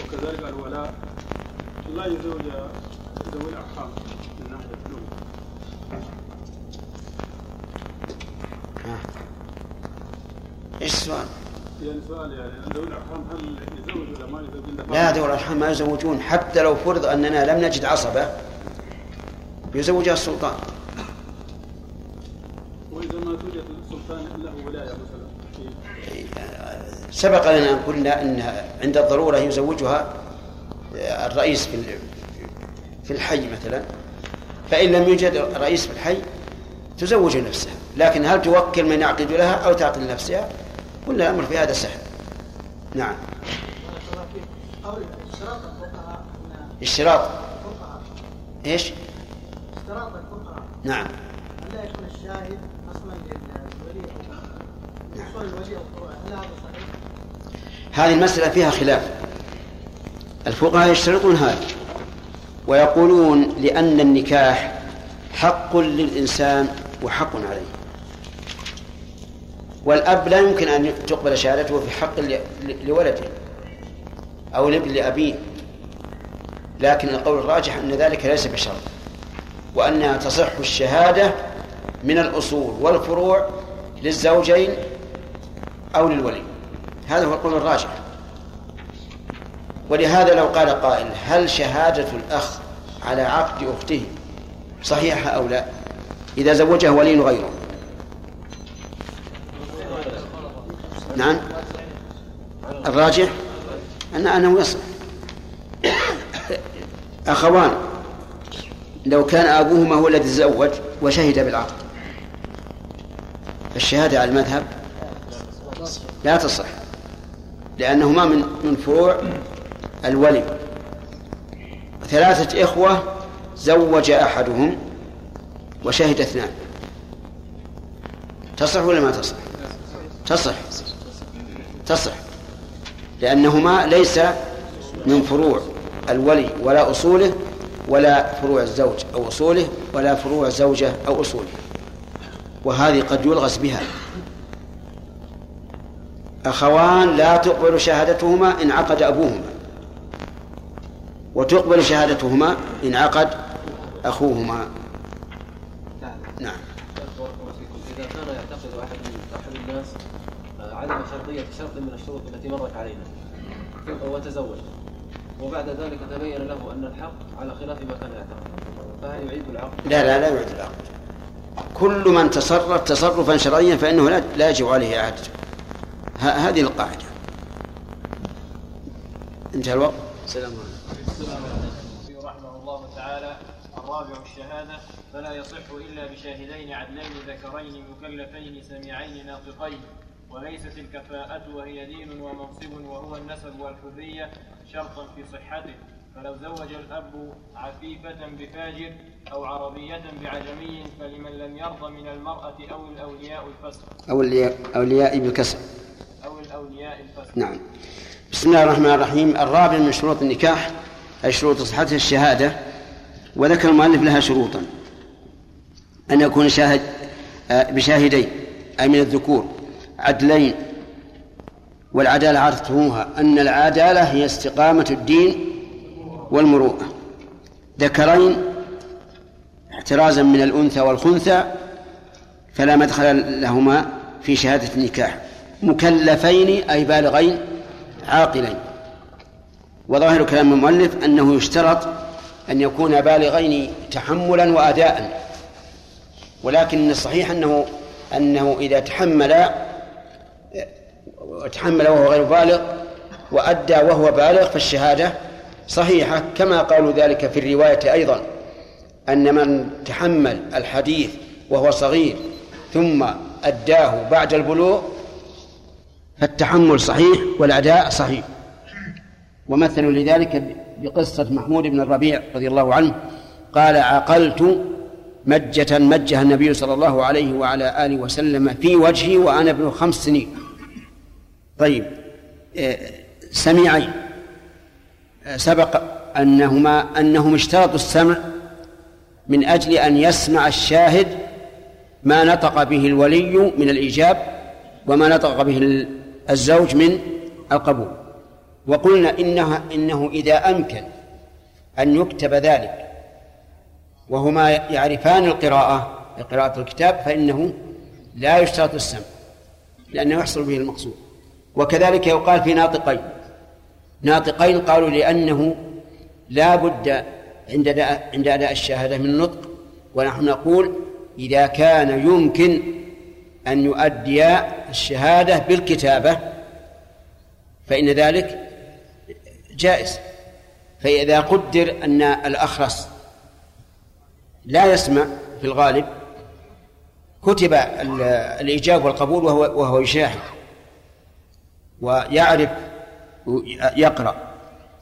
وكذلك الولاء لا يزوج ذوي الأرحام من ناحية الأم إيش السؤال؟ يعني سؤال يعني ذوي هل يزوج ولا ما يزوج؟ لا ذوي الأرحام ما يزوجون حتى لو فرض أننا لم نجد عصبة يزوجها السلطان. وإذا ما توجد السلطان له ولاية مثلا. سبق لنا أن قلنا أن عند الضرورة يزوجها الرئيس في في الحي مثلا. فإن لم يوجد رئيس في الحي تزوج نفسها. لكن هل توكل من يعقد لها أو تعقد لنفسها؟ قلنا الأمر في هذا سهل نعم. اشتراط. إيش؟ اشتراط الفقهاء نعم. ألا يكون الشاهد أصلا للولي صحيح؟ هذه المسألة فيها خلاف. الفقهاء يشترطون هذا ويقولون لأن النكاح حق للإنسان وحق عليه. والأب لا يمكن أن تقبل شهادته في حق لولده أو لابن لأبيه. لكن القول الراجح أن ذلك ليس بشرط وأنها تصح الشهادة من الأصول والفروع للزوجين أو للولي. هذا هو القول الراجح. ولهذا لو قال قائل هل شهادة الأخ على عقد أخته صحيحة أو لا؟ إذا زوجها ولي غيره. نعم. الراجح؟ أن أنه يصح أخوان لو كان أبوهما هو الذي تزوج وشهد بالعقد. فالشهادة على المذهب لا تصح لأنهما من من فروع الولي. ثلاثة إخوة زوج أحدهم وشهد اثنان. تصح ولا ما تصح؟ تصح. تصح لأنهما ليس من فروع الولي ولا أصوله ولا فروع الزوج أو أصوله ولا فروع الزوجة أو أصوله. وهذه قد يلغس بها. أخوان لا تقبل شهادتهما إن عقد أبوهما. وتقبل شهادتهما إن عقد أخوهما نعم إذا كان يعتقد أحد أحد الناس آه، شرطية شرط من الشروط التي مرت علينا. وتزوج وبعد ذلك تبين له أن الحق على خلاف ما كان يعتقد. فهل يعيد العقد؟ لا لا لا يعد العقد. كل من تصرف تصرفا شرعيا فإنه لا يجب عليه إعادته هذه القاعدة. انتهى الوقت. السلام عليكم. رحمه الله تعالى الرابع الشهادة فلا يصح إلا بشاهدين عدلين ذكرين مكلفين سميعين ناطقين. وليست الكفاءة وهي دين ومنصب وهو النسب والحرية شرطا في صحته. فلو زوج الأب عفيفة بفاجر أو عربية بعجمي فلمن لم يرضى من المرأة أو الأولياء الفسق. أولياء أولياء بالكسر. أو الأولياء الفسق. نعم. بسم الله الرحمن الرحيم. الرابع من شروط النكاح أي شروط صحته الشهادة. وذكر المؤلف لها شروطا. أن يكون شاهد آه، بشاهدين أي من الذكور. عدلين والعدالة عرفتموها أن العدالة هي استقامة الدين والمروءة. ذكرين احترازا من الأنثى والخنثى فلا مدخل لهما في شهادة النكاح. مكلفين أي بالغين عاقلين. وظاهر كلام المؤلف أنه يشترط أن يكون بالغين تحملا وأداء. ولكن الصحيح أنه أنه إذا تحمل تحمل وهو غير بالغ وأدى وهو بالغ فالشهادة صحيحة كما قالوا ذلك في الرواية أيضا أن من تحمل الحديث وهو صغير ثم أداه بعد البلوغ فالتحمل صحيح والأداء صحيح. ومثلوا لذلك بقصة محمود بن الربيع رضي الله عنه قال عقلت مجة مجها النبي صلى الله عليه وعلى آله وسلم في وجهي وأنا ابن خمس سنين. طيب آه، سميعين. آه، سبق أنهما أنهم اشترطوا السمع من أجل أن يسمع الشاهد ما نطق به الولي من الإيجاب وما نطق به الزوج من القبول. وقلنا إنها إنه إذا أمكن أن يكتب ذلك وهما يعرفان القراءة قراءة الكتاب فإنه لا يشترط السمع لأنه يحصل به المقصود. وكذلك يقال في ناطقين. ناطقين قالوا لأنه لا بد عند عند أداء الشهادة من النطق ونحن نقول إذا كان يمكن أن يؤدي الشهادة بالكتابة فإن ذلك جائز. فإذا قدر أن الأخرس لا يسمع في الغالب كتب الإيجاب والقبول وهو وهو يشاهد. ويعرف يقرأ.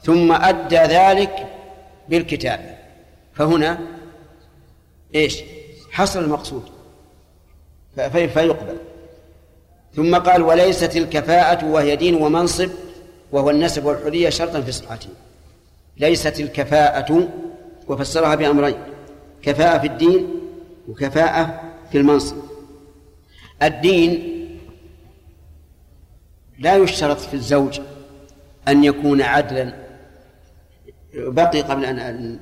ثم أدى ذلك بالكتابة فهنا إيش؟ حصل المقصود. فيقبل. ثم قال وليست الكفاءة وهي دين ومنصب وهو النسب والحرية شرطا في صحته. ليست الكفاءة وفسرها بأمرين كفاءة في الدين وكفاءة في المنصب. الدين لا يشترط في الزوج أن يكون عدلا. بقي قبل أن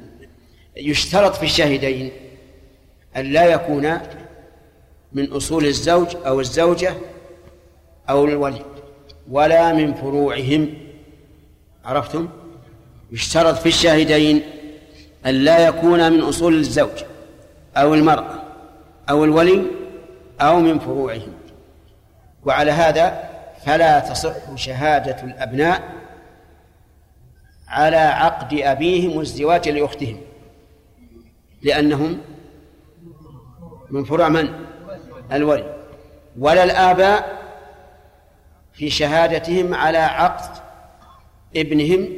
يشترط في الشاهدين أن لا يكون من أصول الزوج أو الزوجة أو الولي ولا من فروعهم. عرفتم؟ يشترط في الشاهدين أن لا يكون من أصول الزوج أو المرأة أو الولي أو من فروعهم. وعلى هذا فلا تصح شهادة الأبناء على عقد أبيهم والزواج لأختهم لأنهم من فروع من؟ الولي ولا الآباء في شهادتهم على عقد ابنهم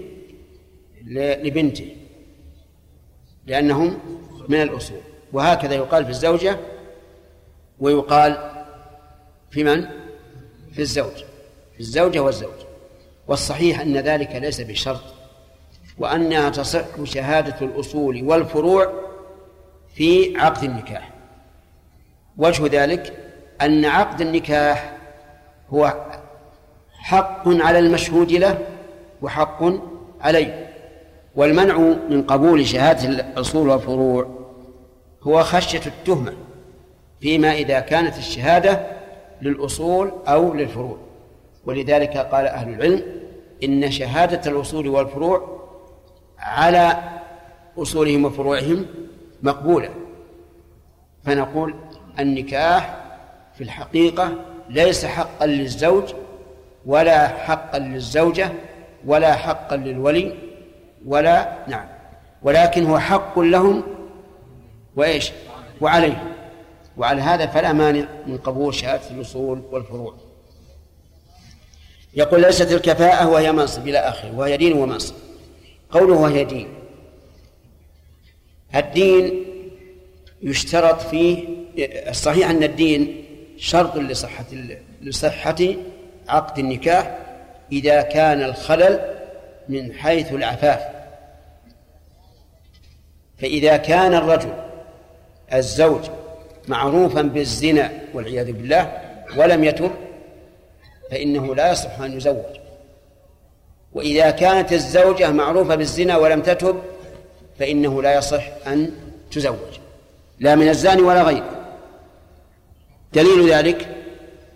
لبنته لأنهم من الأصول وهكذا يقال في الزوجة ويقال في من؟ في الزوج الزوجة والزوج. والصحيح أن ذلك ليس بشرط وأنها تصح شهادة الأصول والفروع في عقد النكاح. وجه ذلك أن عقد النكاح هو حق على المشهود له وحق عليه. والمنع من قبول شهادة الأصول والفروع هو خشية التهمة فيما إذا كانت الشهادة للأصول أو للفروع. ولذلك قال أهل العلم إن شهادة الأصول والفروع على أصولهم وفروعهم مقبولة. فنقول النكاح في الحقيقة ليس حقا للزوج ولا حقا للزوجة ولا حقا للولي ولا نعم ولكن هو حق لهم وإيش؟ وعليهم. وعلى هذا فلا مانع من قبول شهادة الأصول والفروع. يقول ليست الكفاءة وهي منصب إلى آخره وهي دين ومنصب. قوله وهي دين. الدين يشترط فيه الصحيح أن الدين شرط لصحة لصحة عقد النكاح إذا كان الخلل من حيث العفاف. فإذا كان الرجل الزوج معروفا بالزنا والعياذ بالله ولم يتب فإنه لا يصح أن يزوج. وإذا كانت الزوجة معروفة بالزنا ولم تتب فإنه لا يصح أن تزوج. لا من الزاني ولا غيره. دليل ذلك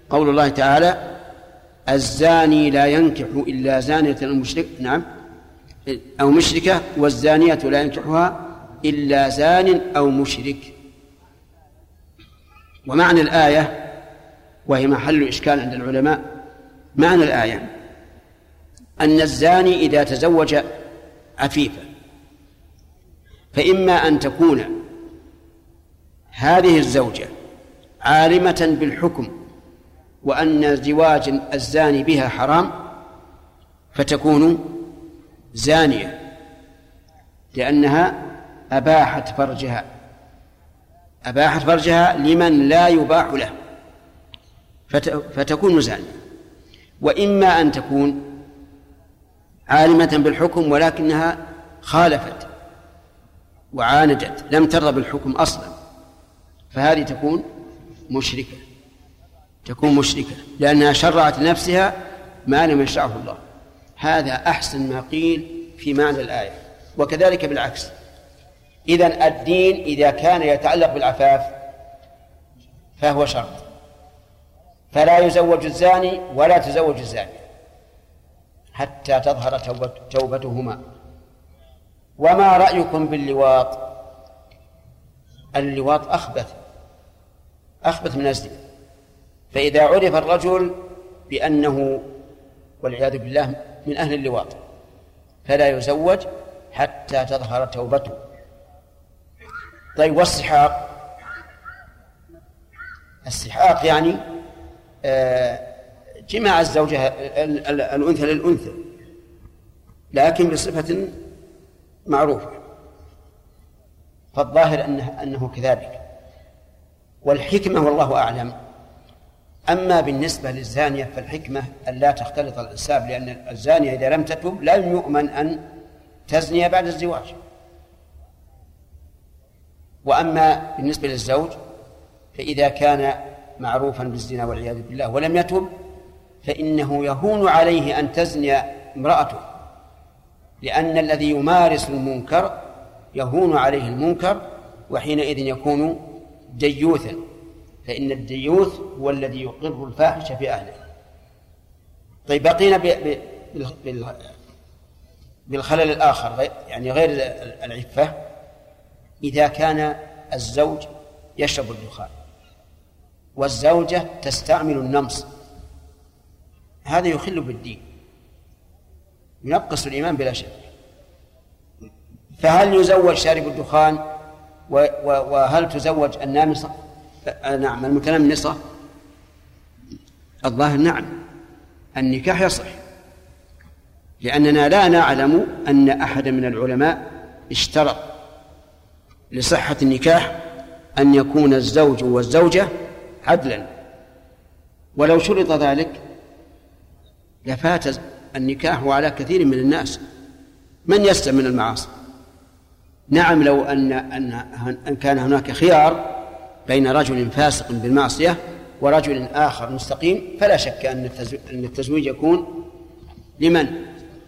قول الله تعالى الزاني لا ينكح إلا زانية أو مشرك نعم. أو مشركة والزانية لا ينكحها إلا زان أو مشرك. ومعنى الآية وهي محل إشكال عند العلماء معنى الآية. أن الزاني إذا تزوج عفيفا فإما أن تكون هذه الزوجة عالمة بالحكم وأن زواج الزاني بها حرام فتكون زانية لأنها أباحت فرجها. أباحت فرجها لمن لا يباح له فتكون زانية. وإما أن تكون عالمة بالحكم ولكنها خالفت وعاندت لم ترضى بالحكم أصلا. فهذه تكون مشركة تكون مشركة لأنها شرعت لنفسها ما لم يشرعه الله. هذا أحسن ما قيل في معنى الآية. وكذلك بالعكس. إذا الدين إذا كان يتعلق بالعفاف فهو شرط. فلا يزوج الزاني ولا تزوج الزانية حتى تظهر توبتهما. وما رأيكم باللواط؟ اللواط أخبث. أخبث من الزنا فإذا عرف الرجل بأنه والعياذ بالله من أهل اللواط فلا يزوج حتى تظهر توبته. طيب والسحاق؟ السحاق يعني جماع الزوجة الأنثى للأنثى لكن بصفة معروفة فالظاهر أنه, أنه كذلك. والحكمة والله أعلم. أما بالنسبة للزانية فالحكمة أن لا تختلط الأنساب لأن الزانية إذا لم تتب لا يؤمن أن تزني بعد الزواج. وأما بالنسبة للزوج فإذا كان معروفا بالزنا والعياذ بالله ولم يتب فإنه يهون عليه أن تزني امرأته لأن الذي يمارس المنكر يهون عليه المنكر وحينئذ يكون ديوثا فإن الديوث هو الذي يقر الفاحشة في أهله. طيب بقينا بالخلل الآخر يعني غير العفة. إذا كان الزوج يشرب الدخان والزوجة تستعمل النمص. هذا يخل بالدين. ينقص الإيمان بلا شك. فهل يزوج شارب الدخان؟ وهل تزوج النامصة؟ نعم المتنمصة الظاهر نعم. النكاح يصح. لأننا لا نعلم أن أحدا من العلماء اشترط لصحة النكاح أن يكون الزوج والزوجة عدلا. ولو شرط ذلك لفات النكاح على كثير من الناس. من يسلم من المعاصي؟ نعم لو أن أن كان هناك خيار بين رجل فاسق بالمعصية ورجل آخر مستقيم فلا شك أن أن التزويج يكون لمن؟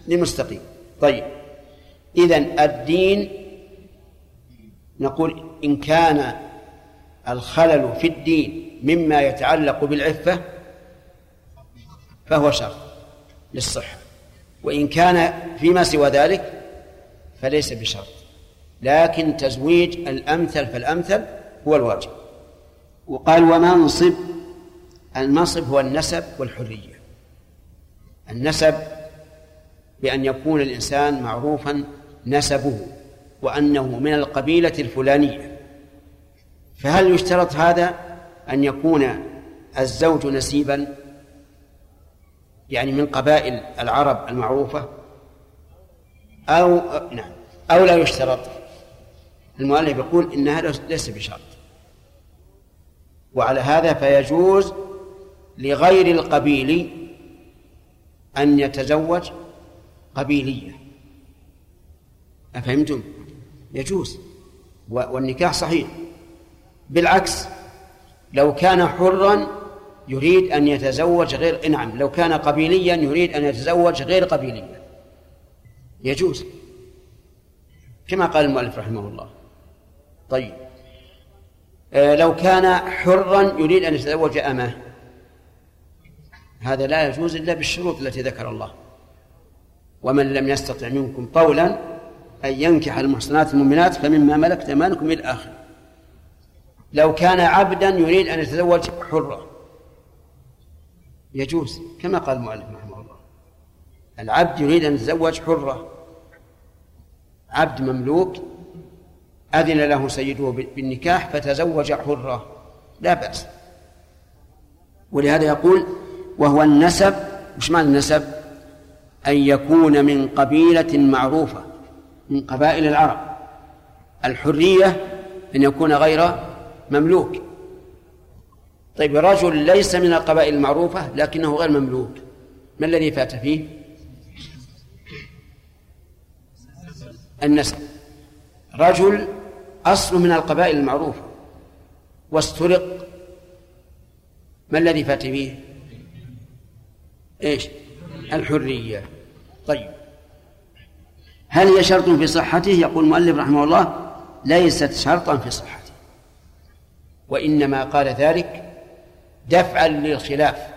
للمستقيم طيب. إذا الدين نقول إن كان الخلل في الدين مما يتعلق بالعفة فهو شر للصحة وإن كان فيما سوى ذلك فليس بشرط لكن تزويج الأمثل فالأمثل هو الواجب. وقال ومنصب المنصب هو النسب والحرية النسب بأن يكون الإنسان معروفا نسبه وأنه من القبيلة الفلانية فهل يشترط هذا؟ أن يكون الزوج نسيبا يعني من قبائل العرب المعروفة أو نعم أو لا يشترط. المؤلف يقول إن هذا ليس بشرط. وعلى هذا فيجوز لغير القبيل أن يتزوج قبيلية. أفهمتم؟ يجوز. والنكاح صحيح. بالعكس لو كان حرا يريد أن يتزوج غير نعم لو كان قبيليا يريد أن يتزوج غير قبيليا. يجوز. كما قال المؤلف رحمه الله. طيب. آه لو كان حرا يريد أن يتزوج أمه. هذا لا يجوز إلا بالشروط التي ذكر الله. ومن لم يستطع منكم قولا أن ينكح المحصنات المؤمنات فمما ملكت أيمانكم إلى الآخر لو كان عبدا يريد أن يتزوج حرة. يجوز كما قال المؤلف رحمه الله. العبد يريد أن يتزوج حرة. عبد مملوك أذن له سيده بالنكاح فتزوج حرة. لا بأس. ولهذا يقول وهو النسب وش معنى النسب؟ أن يكون من قبيلة معروفة من قبائل العرب. الحرية أن يكون غير مملوك. طيب رجل ليس من القبائل المعروفة لكنه غير مملوك. ما الذي فات فيه؟ النسب. رجل أصله من القبائل المعروفة. واسترق. ما الذي فات به إيش؟ الحرية. طيب. هل هي شرط في صحته؟ يقول المؤلف رحمه الله ليست شرطا في صحته. وإنما قال ذلك دفعا للخلاف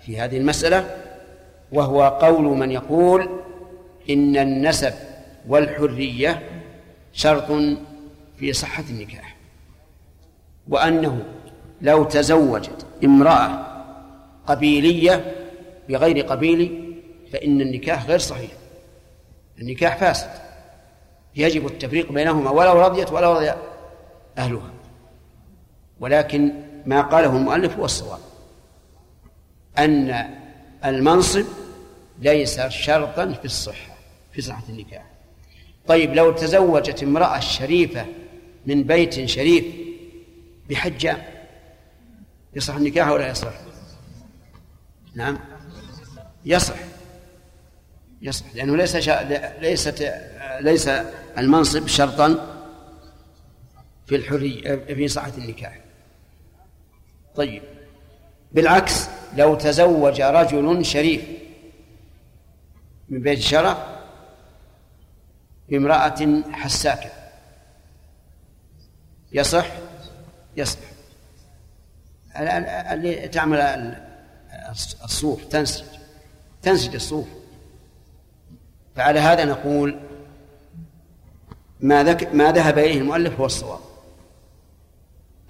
في هذه المسألة وهو قول من يقول إن النسب والحرية شرط في صحة النكاح وأنه لو تزوجت امرأة قبيلية بغير قبيل فإن النكاح غير صحيح النكاح فاسد يجب التفريق بينهما ولو رضيت ولو رضي أهلها. ولكن ما قاله المؤلف هو الصواب أن المنصب ليس شرطا في الصحة في صحة النكاح. طيب لو تزوجت امرأة شريفة من بيت شريف بحجام يصح النكاح ولا يصح؟ نعم. يصح. يصح لأنه ليس شا... ليست ليس المنصب شرطا في الحرية في صحة النكاح. طيب. بالعكس لو تزوج رجل شريف من بيت الشرف بامرأة حساكة. يصح؟ يصح. اللي تعمل الصوف تنسج. تنسج الصوف. فعلى هذا نقول ما ذهب إليه المؤلف هو الصواب.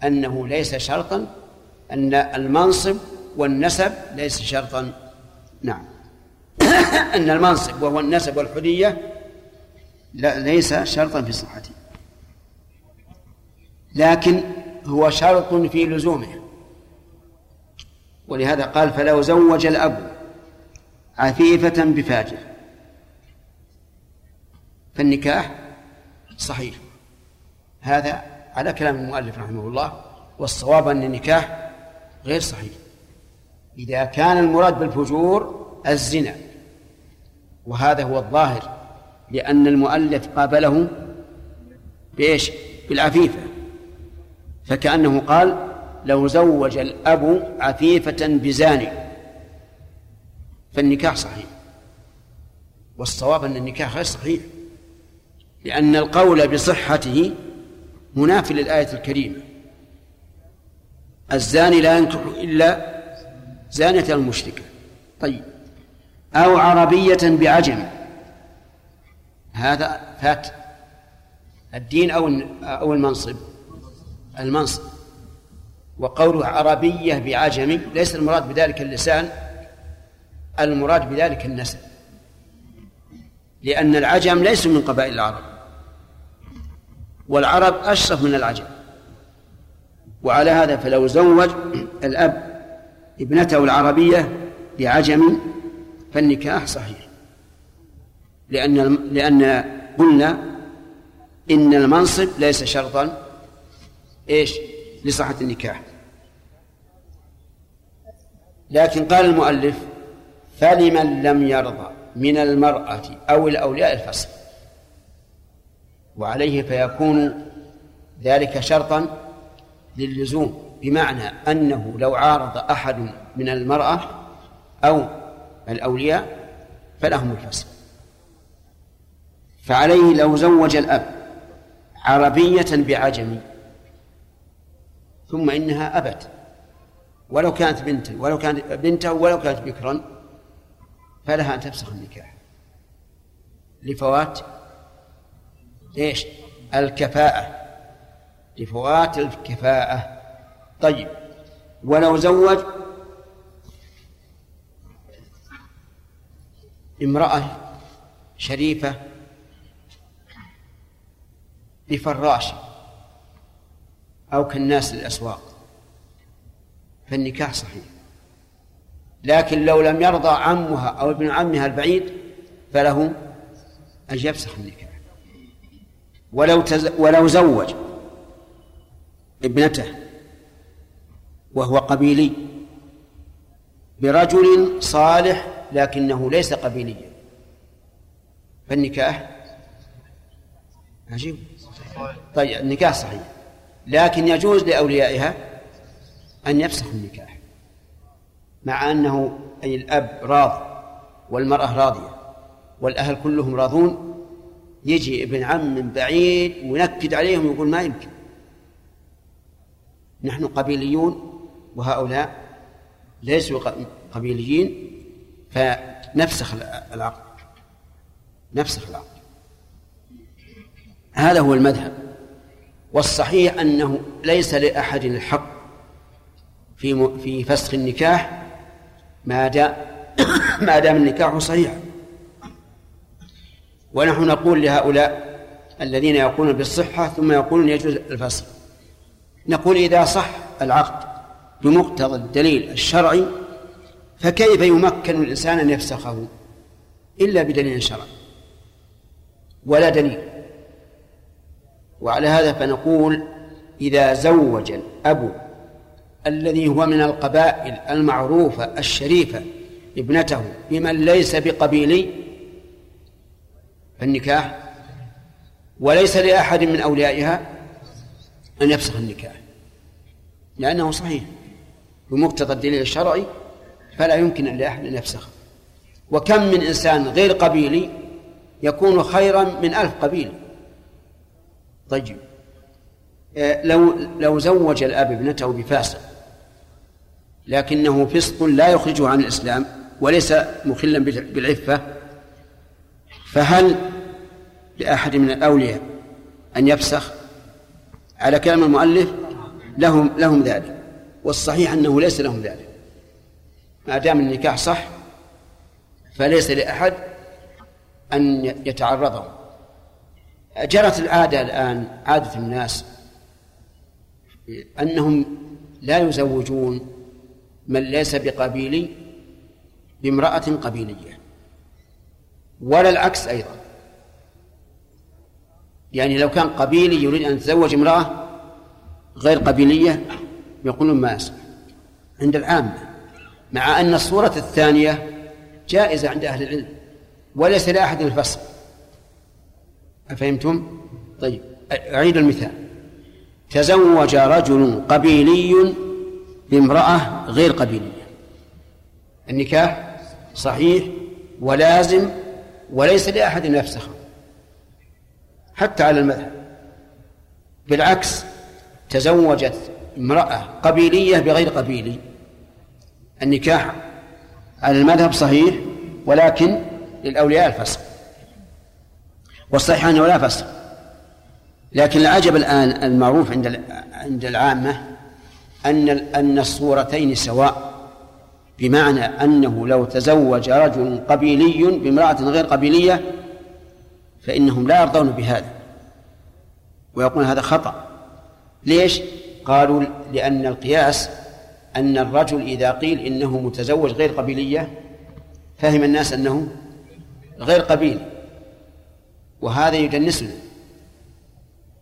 أنه ليس شرطا أن المنصب والنسب ليس شرطا. نعم. أن المنصب وهو النسب والحرية لا ليس شرطا في صحته. لكن هو شرط في لزومه. ولهذا قال فلو زوج الأب عفيفة بفاجر فالنكاح صحيح. هذا على كلام المؤلف رحمه الله والصواب أن النكاح غير صحيح. إذا كان المراد بالفجور الزنا وهذا هو الظاهر لأن المؤلف قابله بإيش؟ بالعفيفة. فكأنه قال لو زوج الأب عفيفة بزاني فالنكاح صحيح. والصواب أن النكاح غير صحيح لأن القول بصحته منافي للآية الكريمة. الزاني لا ينكح إلا زانية المشركة طيب. أو عربية بعجم. هذا فات. الدين أو أو المنصب. المنصب. وقوله عربية بعجم ليس المراد بذلك اللسان المراد بذلك النسب. لأن العجم ليسوا من قبائل العرب. والعرب أشرف من العجم. وعلى هذا فلو زوج الأب ابنته العربية بعجم فالنكاح صحيح لأن لأن قلنا إن المنصب ليس شرطا إيش؟ لصحة النكاح لكن قال المؤلف فلمن لم يرضى من المرأة أو الأولياء الفصل وعليه فيكون ذلك شرطا للزوم بمعنى أنه لو عارض أحد من المرأة أو الأولياء فلهم الفصل فعليه لو زوج الأب عربية بعجمي ثم إنها أبت ولو كانت بنتا ولو كانت بنته ولو كانت بكرا فلها أن تفسخ النكاح. لفوات إيش؟ الكفاءة. لفوات الكفاءة. طيب ولو زوج امرأة شريفة بفراش أو كالناس للأسواق فالنكاح صحيح. لكن لو لم يرضى عمها أو ابن عمها البعيد فله أن يفسخ النكاح. ولو تز... ولو زوج ابنته وهو قبيلي برجل صالح لكنه ليس قبيليا. فالنكاح عجيب. طيب النكاح صحيح لكن يجوز لأوليائها أن يفسخوا النكاح مع أنه أي الأب راض والمرأة راضية والأهل كلهم راضون يجي ابن عم من بعيد وينكد عليهم ويقول ما يمكن. نحن قبيليون وهؤلاء ليسوا قبيليين فنفسخ العقد نفسخ العقد هذا هو المذهب. والصحيح أنه ليس لأحد الحق في في فسخ النكاح ما دام ما دام النكاح صحيحا ونحن نقول لهؤلاء الذين يقولون بالصحة ثم يقولون يجوز الفسخ. نقول إذا صح العقد بمقتضى الدليل الشرعي فكيف يمكن الإنسان أن يفسخه إلا بدليل شرعي؟ ولا دليل. وعلى هذا فنقول إذا زوج الأب الذي هو من القبائل المعروفة الشريفة ابنته بمن ليس بقبيلي فالنكاح وليس لأحد من أوليائها أن يفسخ النكاح لأنه صحيح. بمقتضى الدليل الشرعي فلا يمكن لأحد أن يفسخ. وكم من إنسان غير قبيلي يكون خيرا من ألف قبيل؟ طيب. آه، لو لو زوج الأب ابنته بفاسق لكنه فسق لا يخرجه عن الإسلام وليس مخلا بالعفة فهل لأحد من الأولياء أن يفسخ؟ على كلام المؤلف لهم لهم ذلك. والصحيح أنه ليس لهم ذلك. ما دام النكاح صح فليس لأحد أن يتعرضه جرت العادة الآن عادة الناس أنهم لا يزوجون من ليس بقبيلي بامرأة قبيلية. ولا العكس أيضا. يعني لو كان قبيلي يريد أن يتزوج امرأة غير قبيلية يقولون ما يصح عند العامة مع أن الصورة الثانية جائزة عند أهل العلم وليس لأحد الفصل. أفهمتم؟ طيب أعيد المثال. تزوج رجل قبيلي بامرأة غير قبيلية. النكاح صحيح ولازم وليس لأحد أن يفسخه حتى على المذهب بالعكس تزوجت امرأة قبيلية بغير قبيلي. النكاح على المذهب صحيح ولكن للأولياء الفسق. والصحيح أنه لا فسق. لكن العجب الآن المعروف عند عند العامة أن أن الصورتين سواء بمعنى أنه لو تزوج رجل قبيلي بامرأة غير قبيلية فإنهم لا يرضون بهذا. ويقول هذا خطأ. ليش؟ قالوا لأن القياس أن الرجل إذا قيل إنه متزوج غير قبيلية فهم الناس أنه غير قبيل. وهذا يدنسنا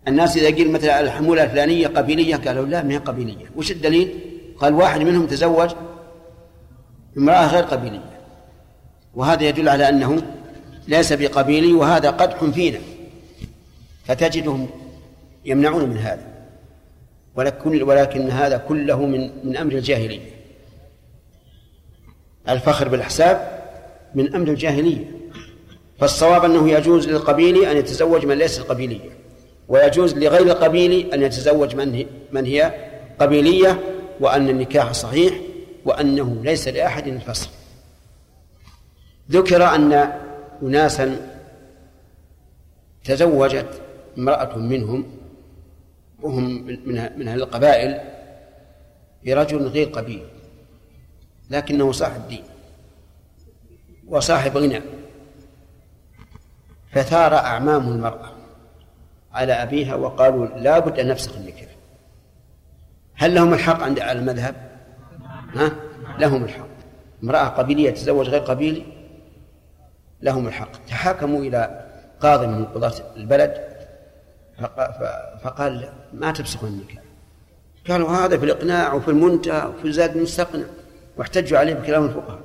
الناس إذا قيل مثلا الحمولة الفلانية قبيلية قالوا لا ما هي قبيلية. وش الدليل؟ قال واحد منهم تزوج امرأة غير قبيلية. وهذا يدل على أنه ليس بقبيلي وهذا قدح فينا. فتجدهم يمنعون من هذا. ولكن ولكن هذا كله من من أمر الجاهلية. الفخر بالاحساب من أمر الجاهلية. فالصواب أنه يجوز للقبيل أن يتزوج من ليس قبيليا. ويجوز لغير القبيل أن يتزوج من من هي قبيلية وأن النكاح صحيح وأنه ليس لأحد الفصل ذكر أن اناسا تزوجت امرأة منهم وهم من أهل القبائل برجل غير قبيل لكنه صاحب دين وصاحب غنى فثار أعمام المرأة على أبيها وقالوا لا بد أن نفسخ النكاح هل لهم الحق عند المذهب؟ ها؟ لهم الحق امرأة قبيلية تزوج غير قبيلي لهم الحق. تحاكموا إلى قاضي من قضاة البلد فقال ما تفسخ النكاح قالوا هذا في الإقناع وفي المنتهى وفي الزاد المستقنع واحتجوا عليه بكلام الفقهاء.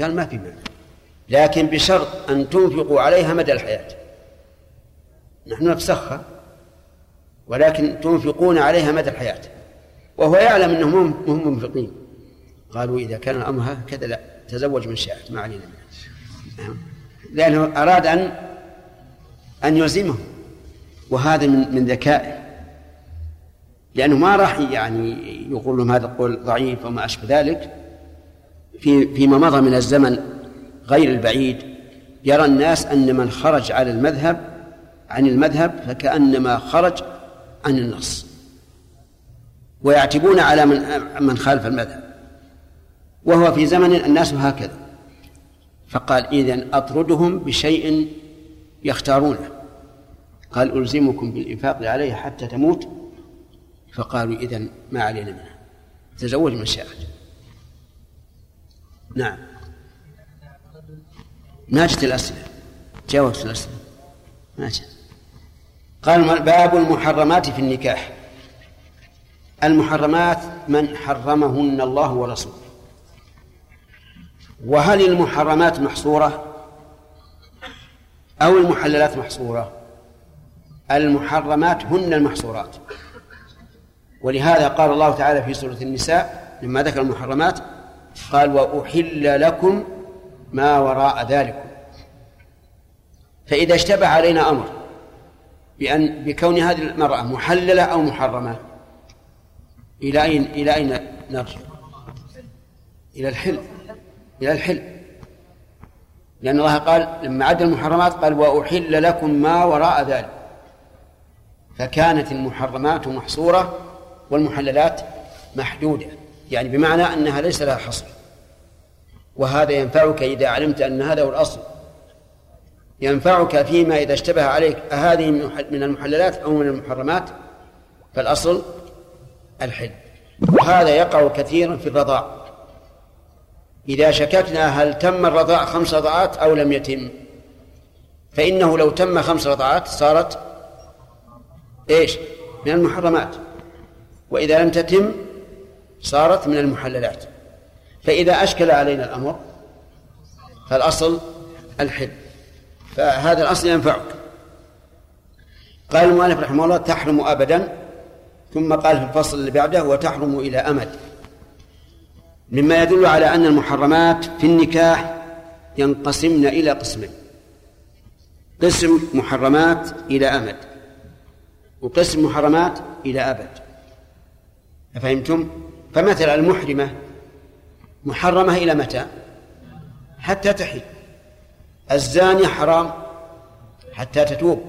قال ما في مانع. لكن بشرط أن تنفقوا عليها مدى الحياة. نحن نفسخها ولكن تنفقون عليها مدى الحياة. وهو يعلم أنهم هم منفقين. قالوا إذا كان الأمر هكذا لا تزوج من شاءت ما علينا. منه. لأنه أراد أن أن يلزمه وهذا من من ذكائه. لأنه ما راح يعني يقول لهم هذا القول ضعيف وما أشبه ذلك. في فيما مضى من الزمن غير البعيد يرى الناس أن من خرج على المذهب عن المذهب فكأنما خرج عن النص. ويعتبون على من من خالف المذهب. وهو في زمن الناس هكذا. فقال إذن أطردهم بشيء يختارونه. قال ألزمكم بالإنفاق عليه حتى تموت. فقالوا إذن ما علينا منها. تزوج من شاءت نعم. ناجت الأسئلة جاوبت الأسئلة ناجت. قال باب المحرمات في النكاح. المحرمات من حرمهن الله ورسوله. وهل المحرمات محصورة أو المحللات محصورة؟ المحرمات هن المحصورات. ولهذا قال الله تعالى في سورة النساء لما ذكر المحرمات قال وأحل لكم ما وراء ذلكم. فإذا اشتبه علينا أمر بأن بكون هذه المرأة محللة أو محرمة إلى أين إلى أين نرجع؟ إلى الحل إلى الحل. لأن الله قال لما عد المحرمات قال وأحل لكم ما وراء ذلك. فكانت المحرمات محصورة والمحللات محدودة. يعني بمعنى أنها ليس لها حصر. وهذا ينفعك إذا علمت أن هذا هو الأصل. ينفعك فيما إذا اشتبه عليك أهذه من المحللات أو من المحرمات؟ فالأصل الحل. وهذا يقع كثيرا في الرضاع. إذا شككنا هل تم الرضاع خمس رضعات أو لم يتم؟ فإنه لو تم خمس رضعات صارت إيش؟ من المحرمات. وإذا لم تتم صارت من المحللات. فإذا أشكل علينا الأمر فالأصل الحل. فهذا الأصل ينفعك. قال المؤلف رحمه الله تحرم أبدا. ثم قال في الفصل اللي بعده وتحرم إلى أمد. مما يدل على أن المحرمات في النكاح ينقسمن إلى قسمين. قسم محرمات إلى أمد وقسم محرمات إلى أبد. أفهمتم؟ فمثلا المحرمة محرمة إلى متى؟ حتى تحل. الزاني حرام حتى تتوب.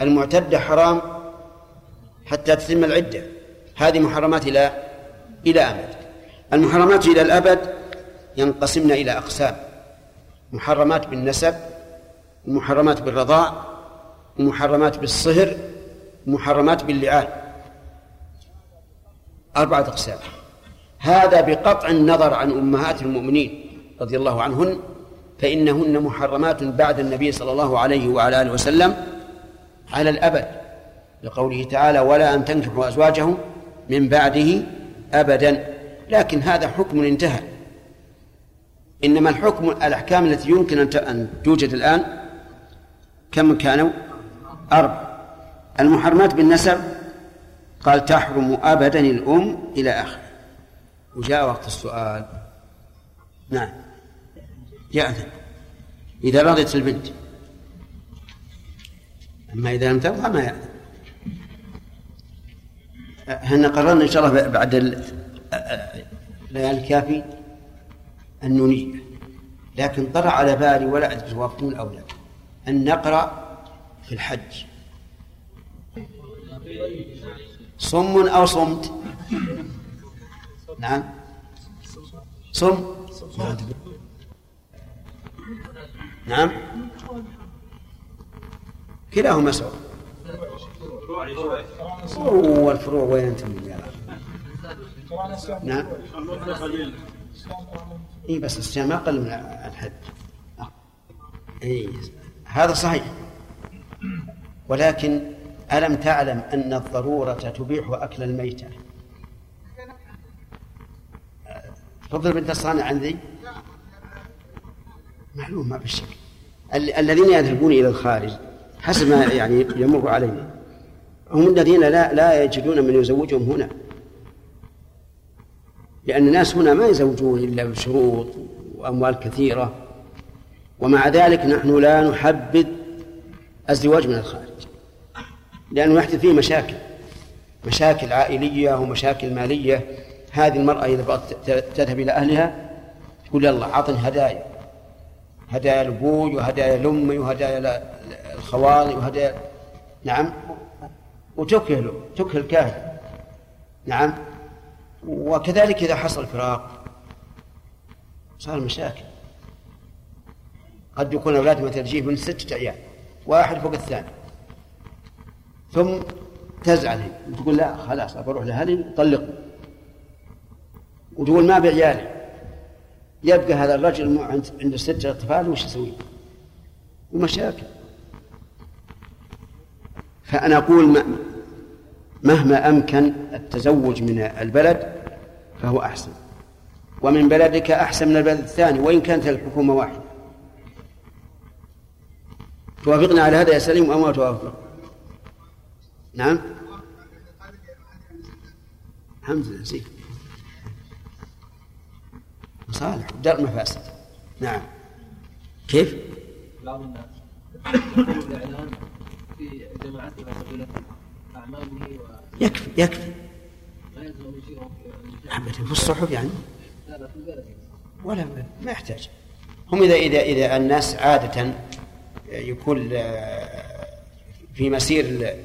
المعتدة حرام حتى تتم العدة. هذه محرمات إلى إلى أمد. المحرمات إلى الأبد ينقسمن إلى أقسام. محرمات بالنسب محرمات بالرضاع محرمات بالصهر محرمات باللعان. أربعة أقسام. هذا بقطع النظر عن أمهات المؤمنين رضي الله عنهن فإنهن محرمات بعد النبي صلى الله عليه وعلى آله وسلم على الأبد. لقوله تعالى ولا أن تنكحوا أزواجه من بعده أبدا. لكن هذا حكم انتهى. إنما الحكم الأحكام التي يمكن أن توجد الآن كم كانوا؟ أربع. المحرمات بالنسب قال تحرم أبدا الأم إلى آخره. وجاء وقت السؤال. نعم. يأذن إذا رضيت البنت. أما إذا لم ترضى ما يأذن. إحنا قررنا إن شاء الله بعد ليالي الكافي النونية لكن طرأ على بالي ولا أدري توافقون أو لا أن نقرأ في الحج. صم أو صمت؟ نعم. صم. نعم. كلاهما سواء. والفروع وين أنتم نعم. اي بس الصيام أقل من الحج. اي هذا صحيح. ولكن ألم تعلم أن الضرورة تبيح أكل الميتة؟ تفضل بنت الصانع عندي. معلوم ما بالشك الذين يذهبون إلى الخارج حسب ما يعني يمر علينا هم الذين لا لا يجدون من يزوجهم هنا. لأن الناس هنا ما يزوجون إلا بشروط وأموال كثيرة. ومع ذلك نحن لا نحبذ الزواج من الخارج لأنه يحدث فيه مشاكل مشاكل عائلية ومشاكل مالية. هذه المرأة إذا بغت تذهب إلى أهلها تقول يلا أعطني هدايا هدايا لأبوي وهدايا لأمي وهدايا الخوالي وهدايا. نعم؟ وتكهل تكهل كاهل نعم؟ وكذلك إذا حصل فراق صار مشاكل. قد يكون أولاد مثلا تجيب من ستة عيال واحد فوق الثاني. ثم تزعل تقول لا خلاص بروح لأهلي طلقوا وتقول ما بعيالي. يبقى هذا الرجل عنده ستة أطفال وش يسوي؟ ومشاكل. فأنا أقول مهما أمكن التزوج من البلد فهو أحسن. ومن بلدك أحسن من البلد الثاني وإن كانت الحكومة واحدة. توافقنا على هذا يا سليم أو ما توافق؟ نعم؟ لله نسيت مصالح درء مفاسد نعم. كيف؟ بعض الناس في جماعات يكفي يكفي. لا يلزم في الصحف يعني؟ ولا ما يحتاج. هم إذا إذا إذا الناس عادة يكون في مسير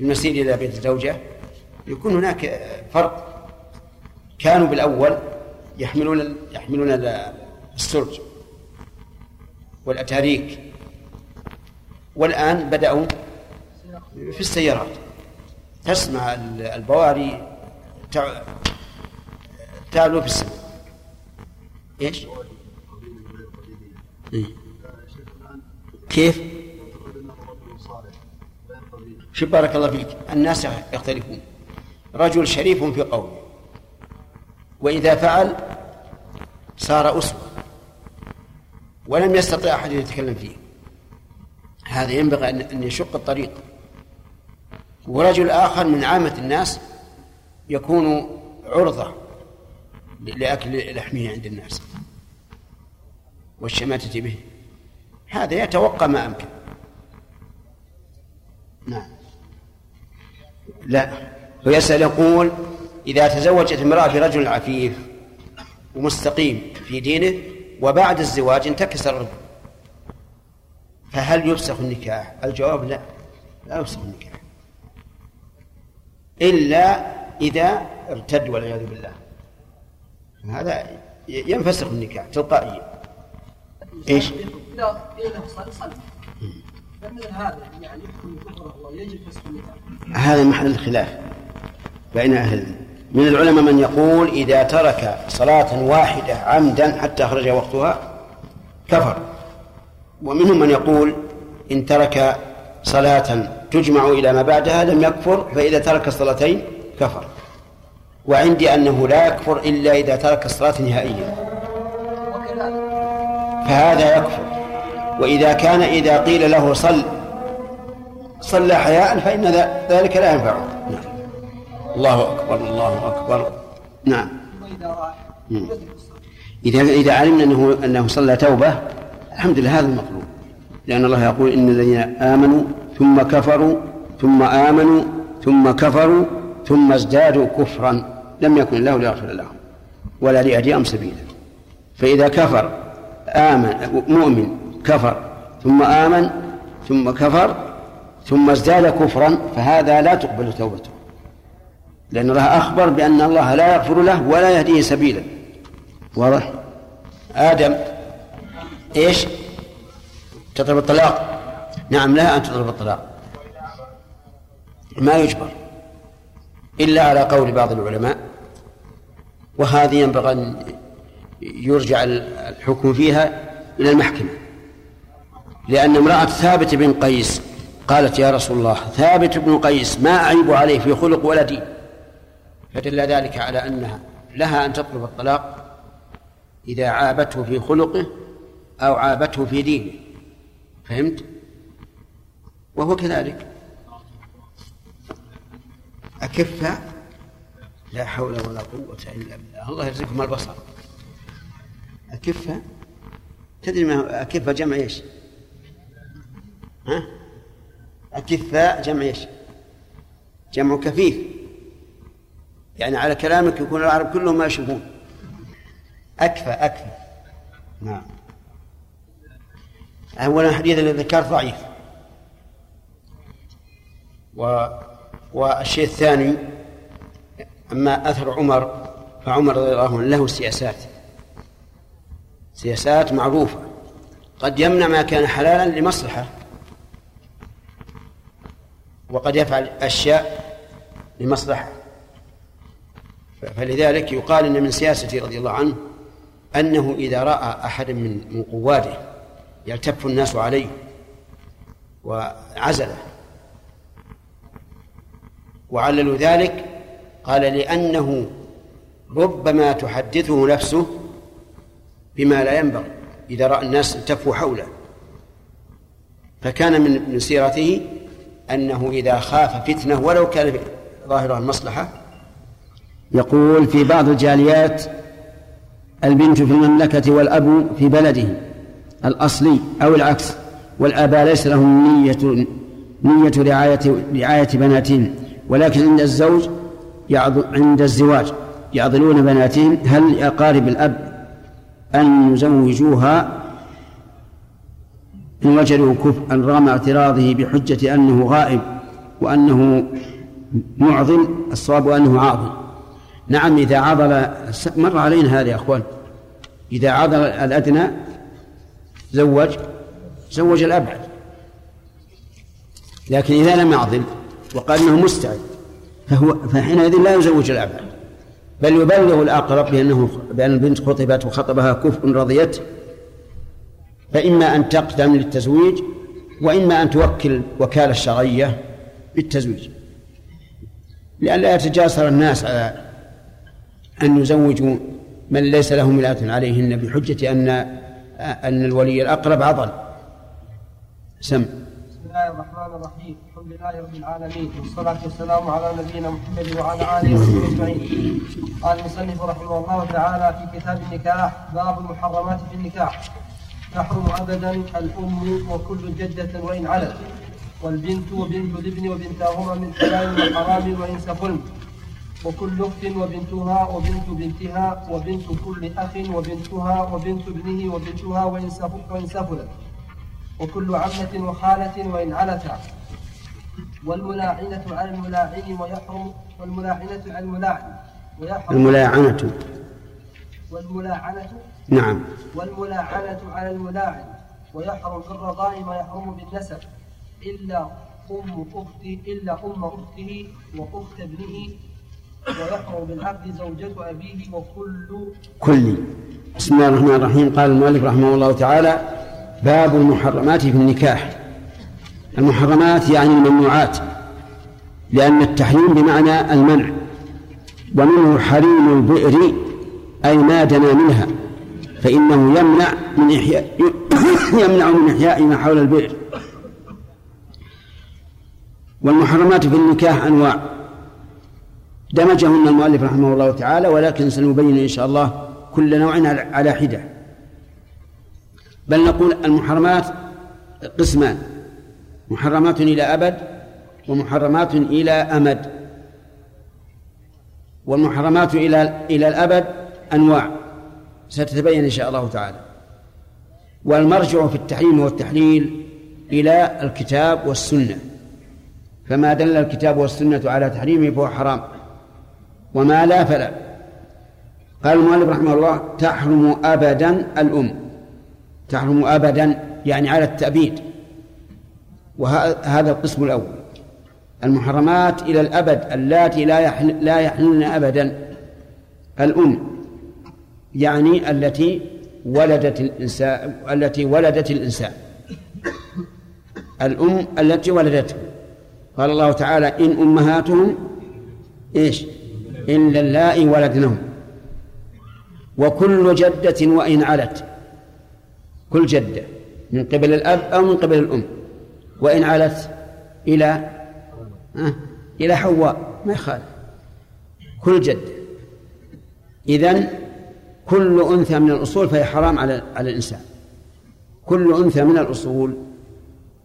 المسير إلى بيت الزوجة يكون هناك فرق. كانوا بالأول يحملون يحملون السرج والأتاريك والآن بدأوا في السيارات. تسمع البواري تعلو في السماء. إيش؟ إيه؟ كيف؟ شوف بارك الله فيك؟ الناس يختلفون. رجل شريف في قوله وإذا فعل صار أسوة. ولم يستطع أحد أن يتكلم فيه. هذا ينبغي أن يشق الطريق. ورجل آخر من عامة الناس يكون عرضة لأكل لحمه عند الناس والشماتة به. هذا يتوقع ما أمكن. نعم. لا. ويسأل يقول إذا تزوجت امرأة برجل عفيف ومستقيم في دينه وبعد الزواج انتكس الرجل فهل يفسخ النكاح؟ الجواب لا لا يفسخ النكاح. إلا إذا ارتد والعياذ بالله. هذا ينفسخ النكاح تلقائيا. إيش؟ هذا محل الخلاف بين أهل من العلماء من يقول إذا ترك صلاة واحدة عمدا حتى خرج وقتها كفر. ومنهم من يقول إن ترك صلاة تجمع إلى ما بعدها لم يكفر فإذا ترك الصلاتين كفر. وعندي أنه لا يكفر إلا إذا ترك الصلاة نهائيا. فهذا يكفر. وإذا كان إذا قيل له صل صلى حياء فإن ذلك لا ينفعه. نعم. الله أكبر الله أكبر. نعم. إذا إذا علمنا أنه أنه صلى توبة الحمد لله هذا المطلوب. لأن الله يقول إن الذين آمنوا ثم كفروا ثم آمنوا ثم كفروا ثم ازدادوا كفرا. لم يكن الله ليغفر لهم ولا ليهديهم سبيلا فإذا كفر آمن مؤمن كفر ثم آمن ثم كفر ثم ازداد كفرا فهذا لا تقبل توبته. لأن الله أخبر بأن الله لا يغفر له ولا يهديه سبيلا واضح؟ آدم إيش؟ تطلب الطلاق. نعم لها أن تطلب الطلاق. ما يجبر إلا على قول بعض العلماء وهذه ينبغي أن يرجع الحكم فيها إلى المحكمة. لأن امرأة ثابت بن قيس قالت يا رسول الله ثابت بن قيس ما أعيب عليه في خلق ولا دين فدل ذلك على أنها لها أن تطلب الطلاق إذا عابته في خلقه أو عابته في دينه. فهمت؟ وهو كذلك. أكف؟ لا حول ولا قوة إلا بالله. الله يرزقكم البصر. أكفة تدري ما أكفة جمع إيش؟ ها؟ أكفاء جمع إيش؟ جمع كفيف. يعني على كلامك يكون العرب كلهم ما يشوفون أكفى أكفى نعم. أولا الحديث الذي ذكرت ضعيف. و والشيء الثاني أما أثر عمر فعمر رضي الله عنه له سياسات. سياسات معروفة. قد يمنع ما كان حلالا لمصلحة. وقد يفعل أشياء لمصلحة. فلذلك يقال إن من سياسته رضي الله عنه أنه إذا رأى أحد من من قواده يلتف الناس عليه وعزله. وعللوا ذلك قال لأنه ربما تحدثه نفسه بما لا ينبغي إذا رأى الناس التفوا حوله. فكان من من سيرته أنه إذا خاف فتنة ولو كان ظاهرها المصلحة يقول في بعض الجاليات البنت في المملكة والأب في بلده الأصلي أو العكس والآباء ليس لهم نية نية رعاية رعاية بناتهم. ولكن عند الزوج عند الزواج يعضلون بناتهم هل لأقارب الأب أن يزوجوها؟ إن وجدوا كفءا رغم اعتراضه بحجة أنه غائب وأنه معضل الصواب أنه عاضل. نعم إذا عضل مر علينا هذا يا أخوان. إذا عضل الأدنى زوج زوج الأبعد لكن إذا لم يعضل وقال إنه مستعد. فهو فحينئذ لا يزوج الابعد بل يبلغ الأقرب بانه بأن البنت خطبت وخطبها كفء رضيت. فإما أن تقدم للتزويج وإما أن توكل وكالة شرعية بالتزويج لئلا يتجاسر الناس على أن يزوجوا من ليس له ملاة عليهن بحجة أن أن الولي الأقرب عضل. سم. الله الرحمن الرحيم. الحمد لله رب العالمين. والصلاة والسلام على نبينا محمد وعلى آله وصحبه أجمعين. قال المصنف رحمه الله تعالى في كتاب النكاح باب المحرمات في النكاح. تحرم أبدا الأم وكل جدة وإن علت والبنت وبنت الابن وبنتاهما من حلال وحرام وإن سفلن. وكل أخت وبنتها وبنت بنتها وبنت كل أخ وبنتها وبنت ابنه وبنتها وإن سفلت. وكل عمة وخالة وإن علتا والملاعنة على الملاعن ويحرم والملاعنة على الملاعن ويحرم الملاعنة. والملاعنة نعم. والملاعنة على الملاعن ويحرم في الرضاء ما يحرم بالنسب. إلا أم أخته إلا أم أخته وأخت ابنه ويحرم بالعقد زوجة أبيه وكل كل. بسم الله الرحمن الرحيم. قال المؤلف رحمه الله تعالى باب المحرمات في النكاح. المحرمات يعني الممنوعات لأن التحريم بمعنى المنع ومنه حريم البئر أي ما دنا منها فإنه يمنع من إحياء يمنع من إحياء ما حول البئر. والمحرمات في النكاح أنواع. دمجهن المؤلف رحمه الله تعالى ولكن سنبين إن شاء الله كل نوع على حدة. بل نقول المحرمات قسمان محرمات إلى أبد ومحرمات إلى أمد. والمحرمات إلى إلى الأبد أنواع ستتبين إن شاء الله تعالى. والمرجع في التحريم والتحليل إلى الكتاب والسنة. فما دل الكتاب والسنة على تحريمه فهو حرام. وما لا فلا. قال المؤلف رحمه الله تحرم أبدا الأم. تحرم أبدا يعني على التأبيد. وهذا القسم الأول. المحرمات إلى الأبد اللاتي لا يحل لا يحلن أبدا. الأم يعني التي ولدت الإنسان التي ولدت الإنسان. الأم التي ولدته. قال الله تعالى إن أمهاتهم إيش؟ إلا اللائي ولدنهم. وكل جدة وإن علت. كل جدة من قبل الأب أو من قبل الأم. وإن علت إلى إلى حواء ما يخالف. كل جد إذن كل أنثى من الأصول فهي حرام على على الإنسان. كل أنثى من الأصول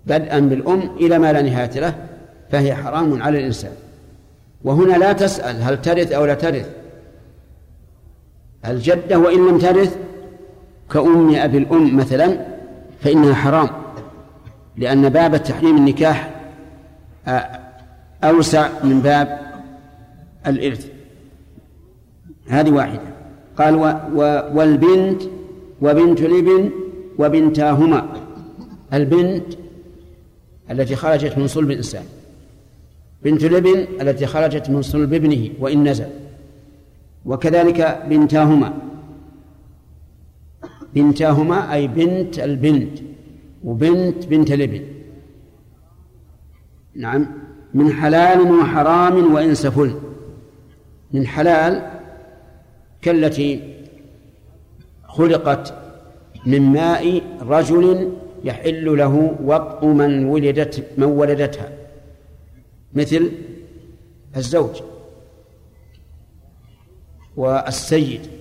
بدءا بالأم إلى ما لا نهاية له فهي حرام على الإنسان. وهنا لا تسأل هل ترث أو لا ترث. الجدة وإن لم ترث كأم أبي الأم مثلا فإنها حرام لأن باب التحريم النكاح أوسع من باب الإرث. هذه واحدة. قال و و والبنت وبنت الإبن وبنتاهما. البنت التي خرجت من صلب الإنسان. بنت الإبن التي خرجت من صلب ابنه وإن نزل. وكذلك بنتاهما. بنتاهما أي بنت البنت وبنت بنت الابن. نعم. من حلال وحرام وإن سفل من حلال كالتي خلقت من ماء رجل يحل له وطء من ولدت من ولدتها. مثل الزوج والسيد.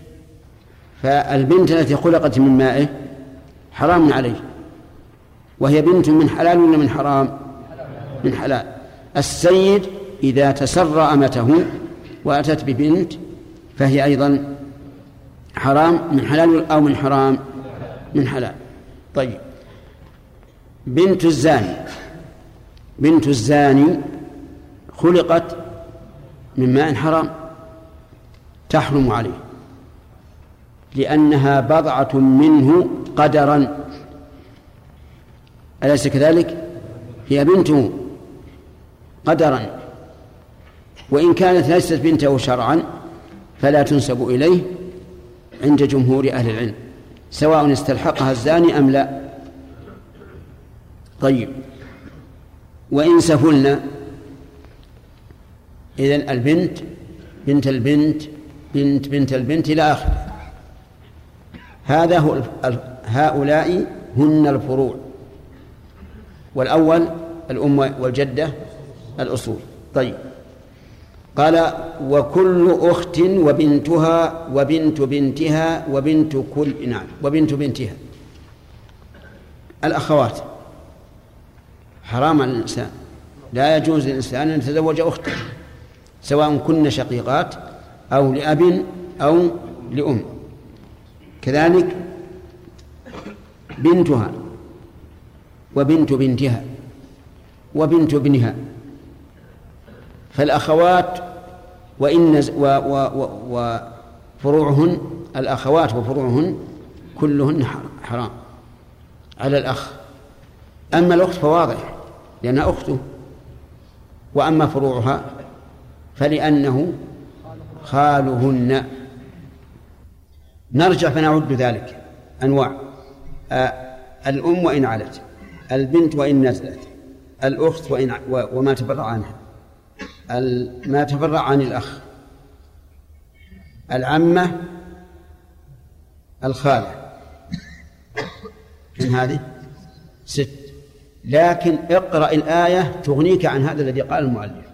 فالبنت التي خلقت من مائه حرام عليه وهي بنت من حلال ولا من حرام؟ من حلال. السيد إذا تسرى أمته وأتت ببنت فهي أيضا حرام من حلال أو من حرام؟ من حلال. طيب. بنت الزاني. بنت الزاني خلقت من ماء حرام تحرم عليه. لأنها بضعة منه قدرا. أليس كذلك؟ هي بنته قدرا. وإن كانت ليست بنته شرعا فلا تنسب إليه عند جمهور أهل العلم سواء استلحقها الزاني أم لا. طيب وإن سفلنا إذن البنت بنت البنت بنت بنت البنت إلى آخره. هذا هو هؤلاء هن الفروع. والأول الأم والجدة الأصول. طيب. قال وكل أخت وبنتها وبنت بنتها وبنت كل نعم وبنت بنتها. الأخوات. حرام على الإنسان. لا يجوز للإنسان أن يتزوج أخته سواء كن شقيقات أو لأب أو لأم. كذلك بنتها وبنت بنتها وبنت ابنها فالأخوات وإن و و و وفروعهن الأخوات وفروعهن كلهن حرام على الأخ. أما الأخت فواضح لأنها أخته وأما فروعها فلأنه خالهن نرجع فنعد ذلك أنواع. آه الأم وإن علت البنت وإن نزلت الأخت وإن وما تفرع عنها ما تفرع عن الأخ العمة الخالة. من هذه؟ ست. لكن اقرأ الآية تغنيك عن هذا الذي قال المؤلف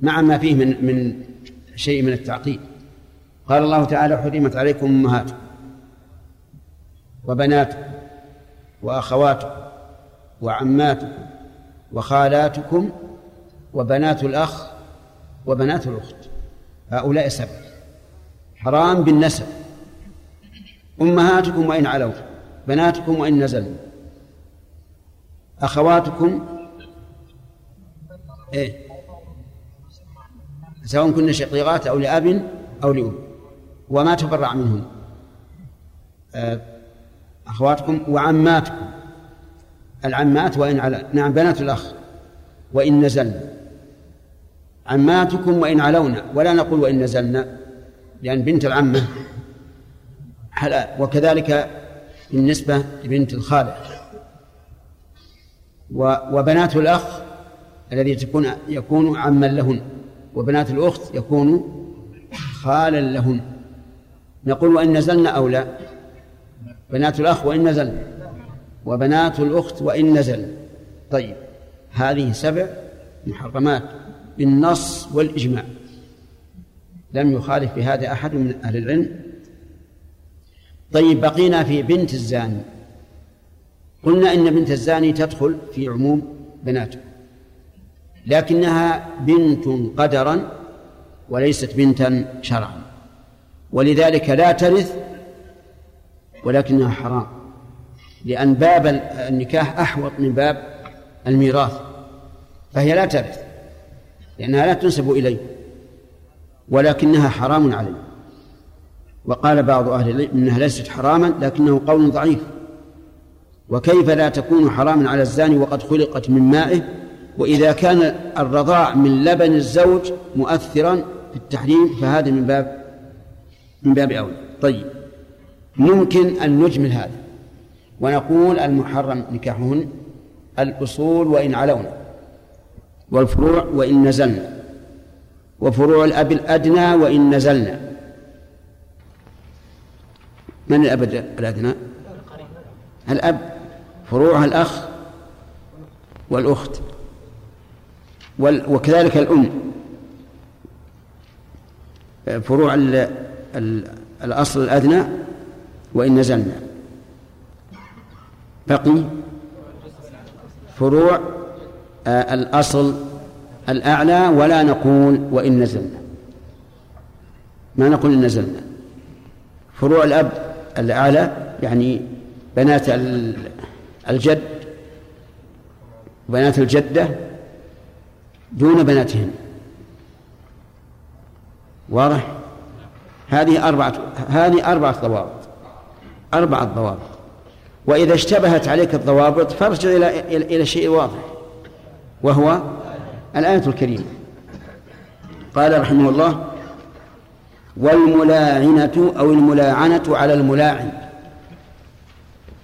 مع ما فيه من من شيء من التعقيد. قال الله تعالى حرمت عليكم أمهاتكم وبناتكم وأخواتكم وعماتكم وخالاتكم وبنات الأخ وبنات الأخت. هؤلاء سبع. حرام بالنسب. أمهاتكم وإن علوا بناتكم وإن نزلوا. أخواتكم إيه؟ سواء كن شقيقات أو لأب أو لأم. وما تفرع منهم. آه، أخواتكم وعماتكم. العمات وإن على نعم بنات الأخ وإن نزلنا عماتكم وإن علونا ولا نقول وإن نزلنا لأن بنت العمة حلال. وكذلك بالنسبة لبنت الخالة. وبنات الأخ الذي تكون يكون عما لهن. وبنات الأخت يكون خالا لهن. نقول وإن نزلنا أو لا؟ بنات الأخ وإن نزلنا وبنات الأخت وإن نزل. طيب هذه سبع محرمات بالنص والإجماع. لم يخالف بهذا أحد من أهل العلم. طيب بقينا في بنت الزاني. قلنا إن بنت الزاني تدخل في عموم بناته. لكنها بنت قدرا وليست بنتا شرعا. ولذلك لا ترث ولكنها حرام. لأن باب النكاح أحوط من باب الميراث فهي لا ترث لأنها لا تنسب إليه ولكنها حرام عليه. وقال بعض أهل العلم إنها ليست حراما لكنه قول ضعيف. وكيف لا تكون حراما على الزاني وقد خلقت من مائه؟ وإذا كان الرضاع من لبن الزوج مؤثرا في التحريم فهذا من باب من باب أولى طيب. ممكن أن نجمل هذا ونقول المحرم نكاحهن الأصول وإن علونا والفروع وإن نزلنا وفروع الأب الأدنى وإن نزلنا. من الأب الأدنى؟ الأب. فروعها الأخ والأخت وكذلك الأم. فروع الأصل الأدنى وإن نزلنا. بقي فروع آه، الأصل الأعلى ولا نقول وإن نزلنا. ما نقول إن نزلنا. فروع الأب الأعلى يعني بنات الجد بنات الجدة دون بناتهن. واضح؟ هذه أربعة هذه أربعة ضوابط. أربعة ضوابط. وإذا اشتبهت عليك الضوابط فارجع إلى إلى شيء واضح وهو الآية الكريمة. قال رحمه الله والملاعنة أو الملاعنة على الملاعن.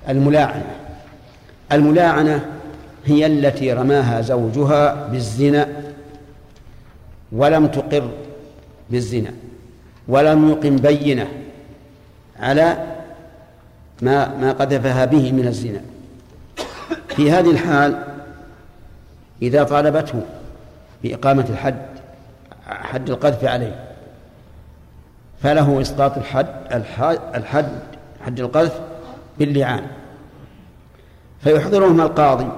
الملاعنة. الملاعنة هي التي رماها زوجها بالزنا ولم تقر بالزنا. ولم يقم بينة على ما ما قذفها به من الزنا. في هذه الحال إذا طالبته بإقامة الحد حد القذف عليه فله إسقاط الحد الحد حد القذف باللعان. فيحضرهما القاضي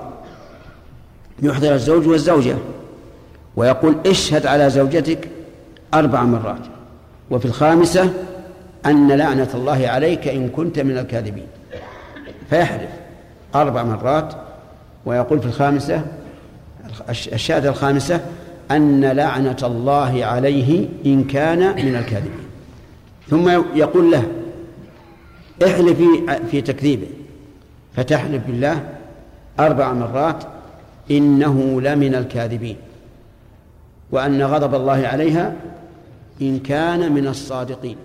يحضر الزوج والزوجة ويقول اشهد على زوجتك أربع مرات. وفي الخامسة أن لعنة الله عليك إن كنت من الكاذبين. فيحلف أربع مرات ويقول في الخامسة الشهادة الخامسة أن لعنة الله عليه إن كان من الكاذبين. ثم يقول له احلفي في تكذيبه. فتحلف بالله أربع مرات إنه لمن الكاذبين. وأن غضب الله عليها إن كان من الصادقين.